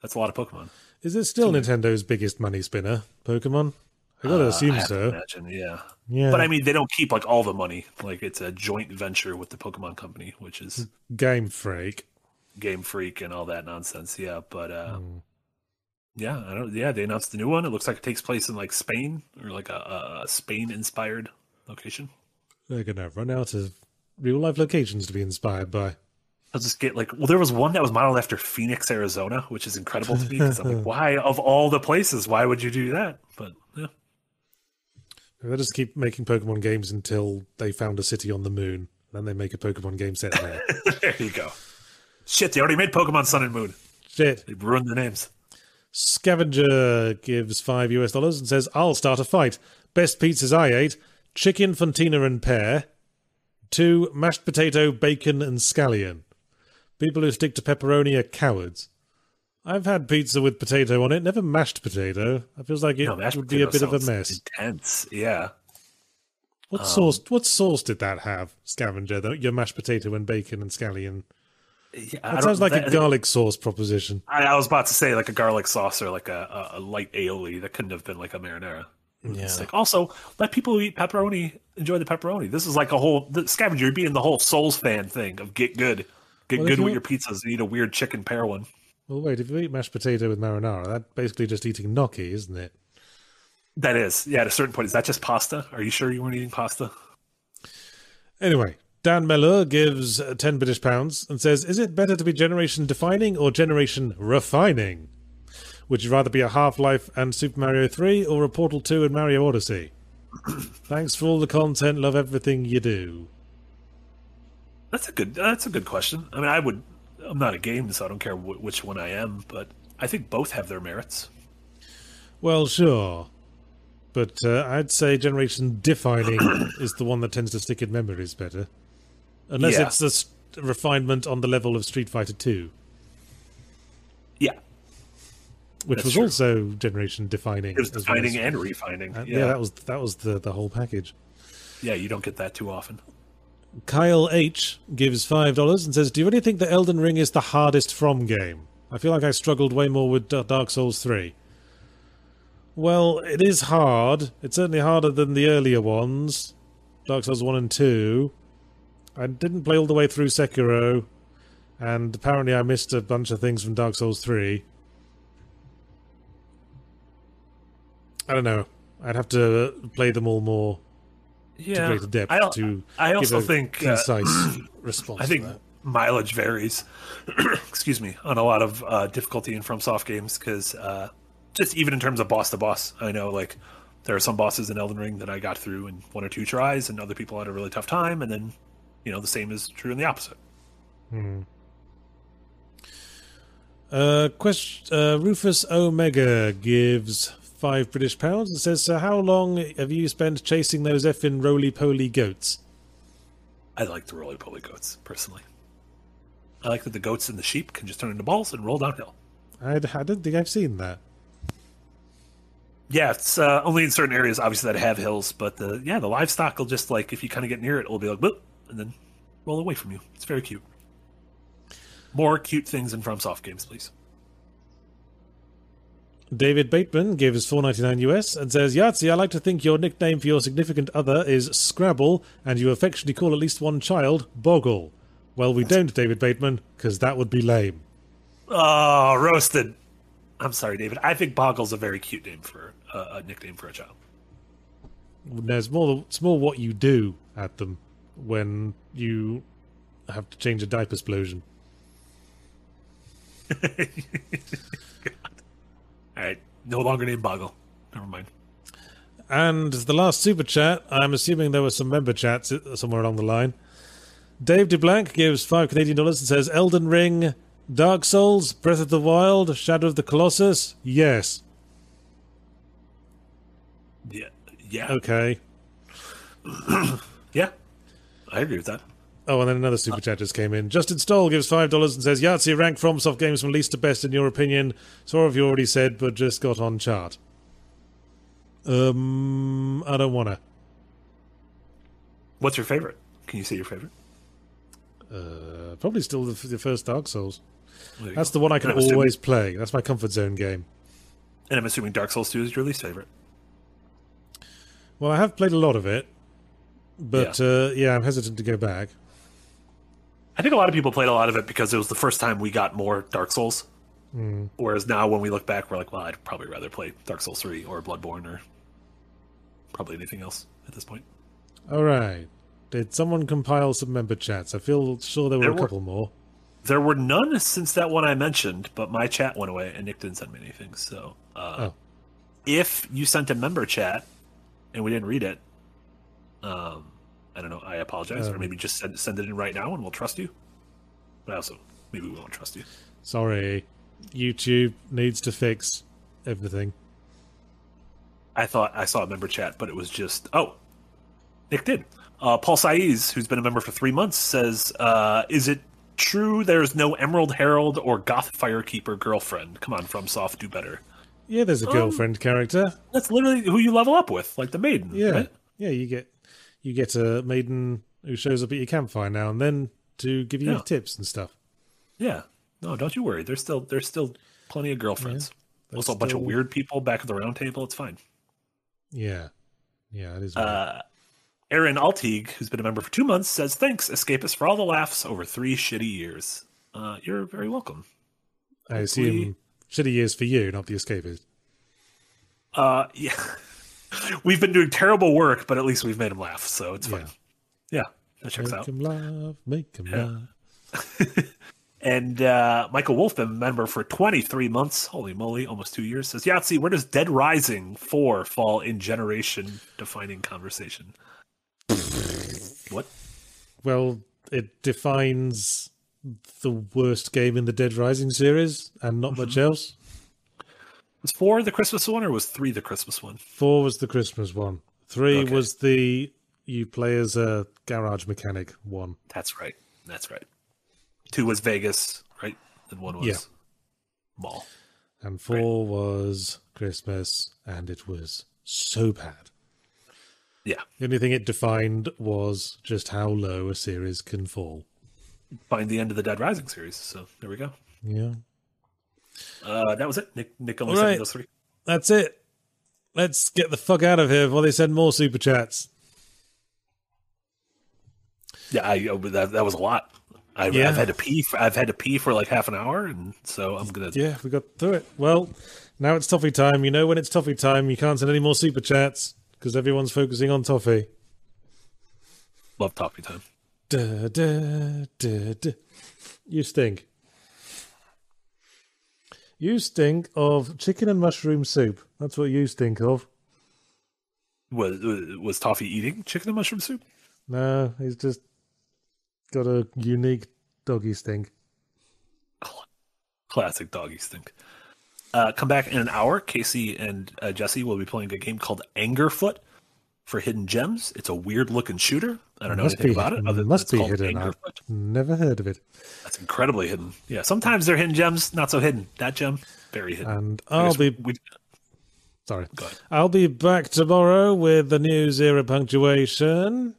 That's a lot of Pokemon. Is it still Nintendo's biggest money spinner? Pokemon? I gotta Uh, assume I so. Imagine, yeah. Yeah, But I mean, they don't keep like all the money. Like it's a joint venture with the Pokemon Company, which is Game Freak. Game Freak and all that nonsense. Yeah, but uh, Hmm. Yeah, I don't. Yeah, they announced the new one. It looks like it takes place in like Spain or like a, a Spain-inspired location. They're gonna run out of real life locations to be inspired by. I'll just get like, well, there was one that was modeled after Phoenix, Arizona, which is incredible to me because I'm like, why of all the places, why would you do that? But yeah, They'll just keep making Pokemon games until they found a city on the moon. Then they make a Pokemon game set there. there you go. Shit, they already made Pokemon Sun and Moon. Shit. They ruined the names. Scavenger gives five US dollars and says, I'll start a fight. Best pizzas I ate chicken, fontina, and pear. Two, mashed potato, bacon, and scallion. People who stick to pepperoni are cowards. I've had pizza with potato on it, never mashed potato. It feels like it No, would be a bit of a mess. Intense, yeah. What sauce? What sauce did that have, Scavenger? Though your mashed potato and bacon and scallion. Yeah That sounds like that- a garlic sauce proposition. I, I was about to say like a garlic sauce or like a, a, a light aioli. That couldn't have been like a marinara. It's like also let people who eat pepperoni enjoy the pepperoni. This is like a whole the scavenger. You're being the whole Souls fan thing of get good, get Well, good with you- your pizzas and eat a weird chicken pear one. Well, wait. If you eat mashed potato with marinara, that's basically just eating gnocchi, isn't it? That is, yeah. At a certain point, is that just pasta? Are you sure you weren't eating pasta? Anyway, Dan Mellor gives uh, 10 British pounds and says, Is it better to be generation defining or generation refining? Would you rather be a Half Life and Super Mario 3 or a Portal 2 and Mario Odyssey? Thanks for all the content. Love everything you do. That's a good. That's a good question. I mean, I would. I'm not a game, so I don't care wh- which one I am. But I think both have their merits. Well, sure. But uh, I'd say generation defining is the one that tends to stick in memories better. Unless Yeah. it's a s- refinement on the level of Street Fighter 2, Yeah, which That's was true. also generation defining. it was as well defining as- and refining. Uh, yeah, yeah. that was that was the the whole package. yeah. You don't get that too often. Kyle H gives five dollars and says, "Do you really think that Elden Ring is the hardest from game? I feel like I struggled way more with Dark Souls three. Well, it is hard. It's certainly harder than the earlier ones, Dark Souls one and two. I didn't play all the way through Sekiro, and apparently I missed a bunch of things from Dark Souls three. I don't know. I'd have to play them all more Yeah, greater depth I, to I also give a think uh, concise response. I think mileage varies. excuse me, on a lot of uh, difficulty in FromSoft games because uh, just even in terms of boss to boss, I know like there are some bosses in Elden Ring that I got through in one or two tries, and other people had a really tough time, and then you know the same is true in the opposite. Uh, question, uh, Rufus Omega gives five British pounds and says, "So how long have you spent chasing those effing roly-poly goats?" I like the roly poly goats personally. I like that the goats and the sheep can just turn into balls and roll downhill. I, I don't think I've seen that. Yeah, it's uh, only in certain areas, obviously, that have hills. But the yeah, the livestock will just like if you kind of get near it, it'll be like boop, and then roll away from you. It's very cute. More cute things in FromSoft games, please. David Bateman gives 4.99 US and says, Yahtzee, I like to think your nickname for your significant other is Scrabble, and you affectionately call at least one child Boggle. Well, we don't, David Bateman, because that would be lame. Oh, roasted. I'm sorry, David. I think Boggle's a very cute name for uh, a nickname for a child. It's more, it's more what you do at them when you have to change a diaper explosion. God. All right, no longer named Boggle. Never mind. And the last super chat, I'm assuming there were some member chats uh, somewhere along the line. Dave DeBlanc gives five Canadian dollars and says Elden Ring, Dark Souls, Breath of the Wild, Shadow of the Colossus. Yes. Yeah. Yeah. Okay. yeah. I agree with that. Oh, and then another super chat just came in. Justin Stoll gives five dollars and says Yahtzee rank FromSoft games from least to best in your opinion. Sort of you already said, but just got on chart. Um, I don't wanna. What's your favorite? Can you say your favorite? Uh, probably still the, the first Dark Souls. That's go. the one I can I'm always play. That's my comfort zone game. and I'm assuming Dark Souls 2 is your least favorite. Well, I have played a lot of it, but yeah, uh, yeah I'm hesitant to go back. I think a lot of people played a lot of it because it was the first time we got more Dark Souls. Mm. Whereas now, when we look back, we're like, well, I'd probably rather play Dark Souls 3 or Bloodborne or probably anything else at this point. All right. Did someone compile some member chats? I feel sure there were There a were- couple more. There were none since that one I mentioned, but my chat went away and Nick didn't send me anything. So, uh, Oh. if you sent a member chat and we didn't read it, um, I don't know. I apologize, or Um. maybe just send send it in right now and we'll trust you. But also, maybe we won't trust you. Sorry. YouTube needs to fix everything. I thought I saw a member chat, but it was just oh, Nick did. Uh, Paul Saiz, who's been a member for three months, says, uh, "Is it true there's no Emerald Herald or Goth Firekeeper girlfriend? Come on, FromSoft, do better. Yeah, there's a Um, girlfriend character. That's literally who you level up with, like the maiden. Yeah. right? Yeah, you get you get a maiden who shows up at your campfire now and then to give you Yeah. tips and stuff. yeah. No, don't you worry. There's still there's still plenty of girlfriends. there's also, a bunch of weird people back at the round table. It's fine. Yeah. Yeah, it is. Uh, Aaron Altig, who's been a member for two months, says, Thanks, Escapist, for all the laughs over three shitty years. Uh, you're very welcome. I assume shitty years for you, not the escapist. Uh, yeah. we've been doing terrible work, but at least we've made him laugh, so it's fine. Yeah, that checks Make out. him laugh, make him Yeah. laugh. And uh, Michael Wolf, been a member for 23 months, holy moly, almost two years, says, Yahtzee, where does Dead Rising 4 fall in generation defining conversation? what? Well, it defines the worst game in the Dead Rising series and not much Mm-hmm. else. Was 4 the Christmas one or was 3 the Christmas one? Four was the Christmas one. Three Okay. was the you play as a garage mechanic one. That's right. That's right. 2 was Vegas, right? And 1 was Yeah. Mall. And four was Christmas, and it was so bad. Yeah. The only thing it defined was just how low a series can fall. Find the end of the Dead Rising series. So there we go. Yeah. Uh, that was it. Nick, Nick only All sent me those three. That's it. Let's get the fuck out of here before they send more super chats. Yeah, I, uh, that, that was a lot. I, Yeah. I've had to pee. For, I've had to pee for like half an hour, and so I'm gonna. Yeah, we got through it. Well, now it's toffee time. You know when it's toffee time, you can't send any more super chats because everyone's focusing on toffee. Love toffee time. Da, da, da. You stink. You stink of chicken and mushroom soup. That's what you stink of. Was was toffee eating chicken and mushroom soup? No, he's just got a unique doggy stink. Classic doggy stink. Uh, come back in an hour. Casey and uh, Jesse will be playing a game called Angerfoot. For Hidden Gems. It's a weird looking shooter. I don't know Must anything be- about it. Other must be hidden. I've never heard of it. That's incredibly hidden. Yeah, sometimes they're hidden gems, not so hidden. That gem, very hidden. And I'll be we- sorry. Go ahead. I'll be back tomorrow with the new zero punctuation.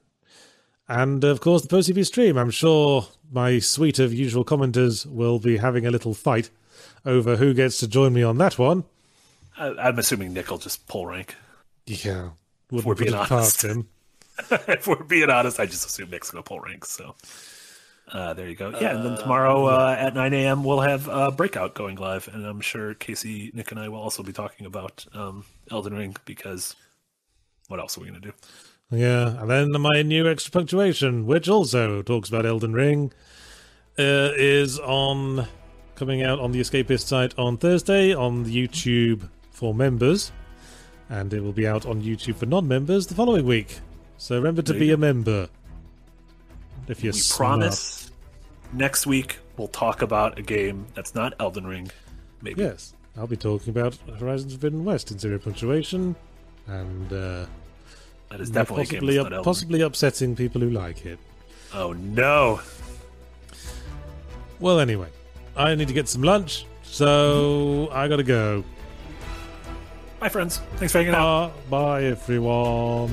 And of course, the post TV stream. I'm sure my suite of usual commenters will be having a little fight over who gets to join me on that one. I, I'm assuming Nick will just pull rank. Yeah, wouldn't We're being honest. if we're being honest, I just assume Nick's going to pull ranks. So uh, there you go. Yeah, and then tomorrow uh, at 9 a.m. we'll have uh, Breakout going live, and I'm sure Casey, Nick, and I will also be talking about um, Elden Ring because what else are we going to do? Yeah, and then my new extra punctuation, which also talks about Elden Ring, uh, is on coming out on the Escapist site on Thursday on the YouTube for members, and it will be out on YouTube for non-members the following week. So remember to be a member. If you're we promise next week we'll talk about a game that's not Elden Ring. Maybe. Yes, I'll be talking about Horizons Forbidden West in zero punctuation, and uh, That is definitely possibly that's not Elden Ring. possibly upsetting people who like it. Oh no. Well, anyway, I need to get some lunch, so I gotta go. Bye, friends. Thanks for hanging out. Uh, bye, everyone.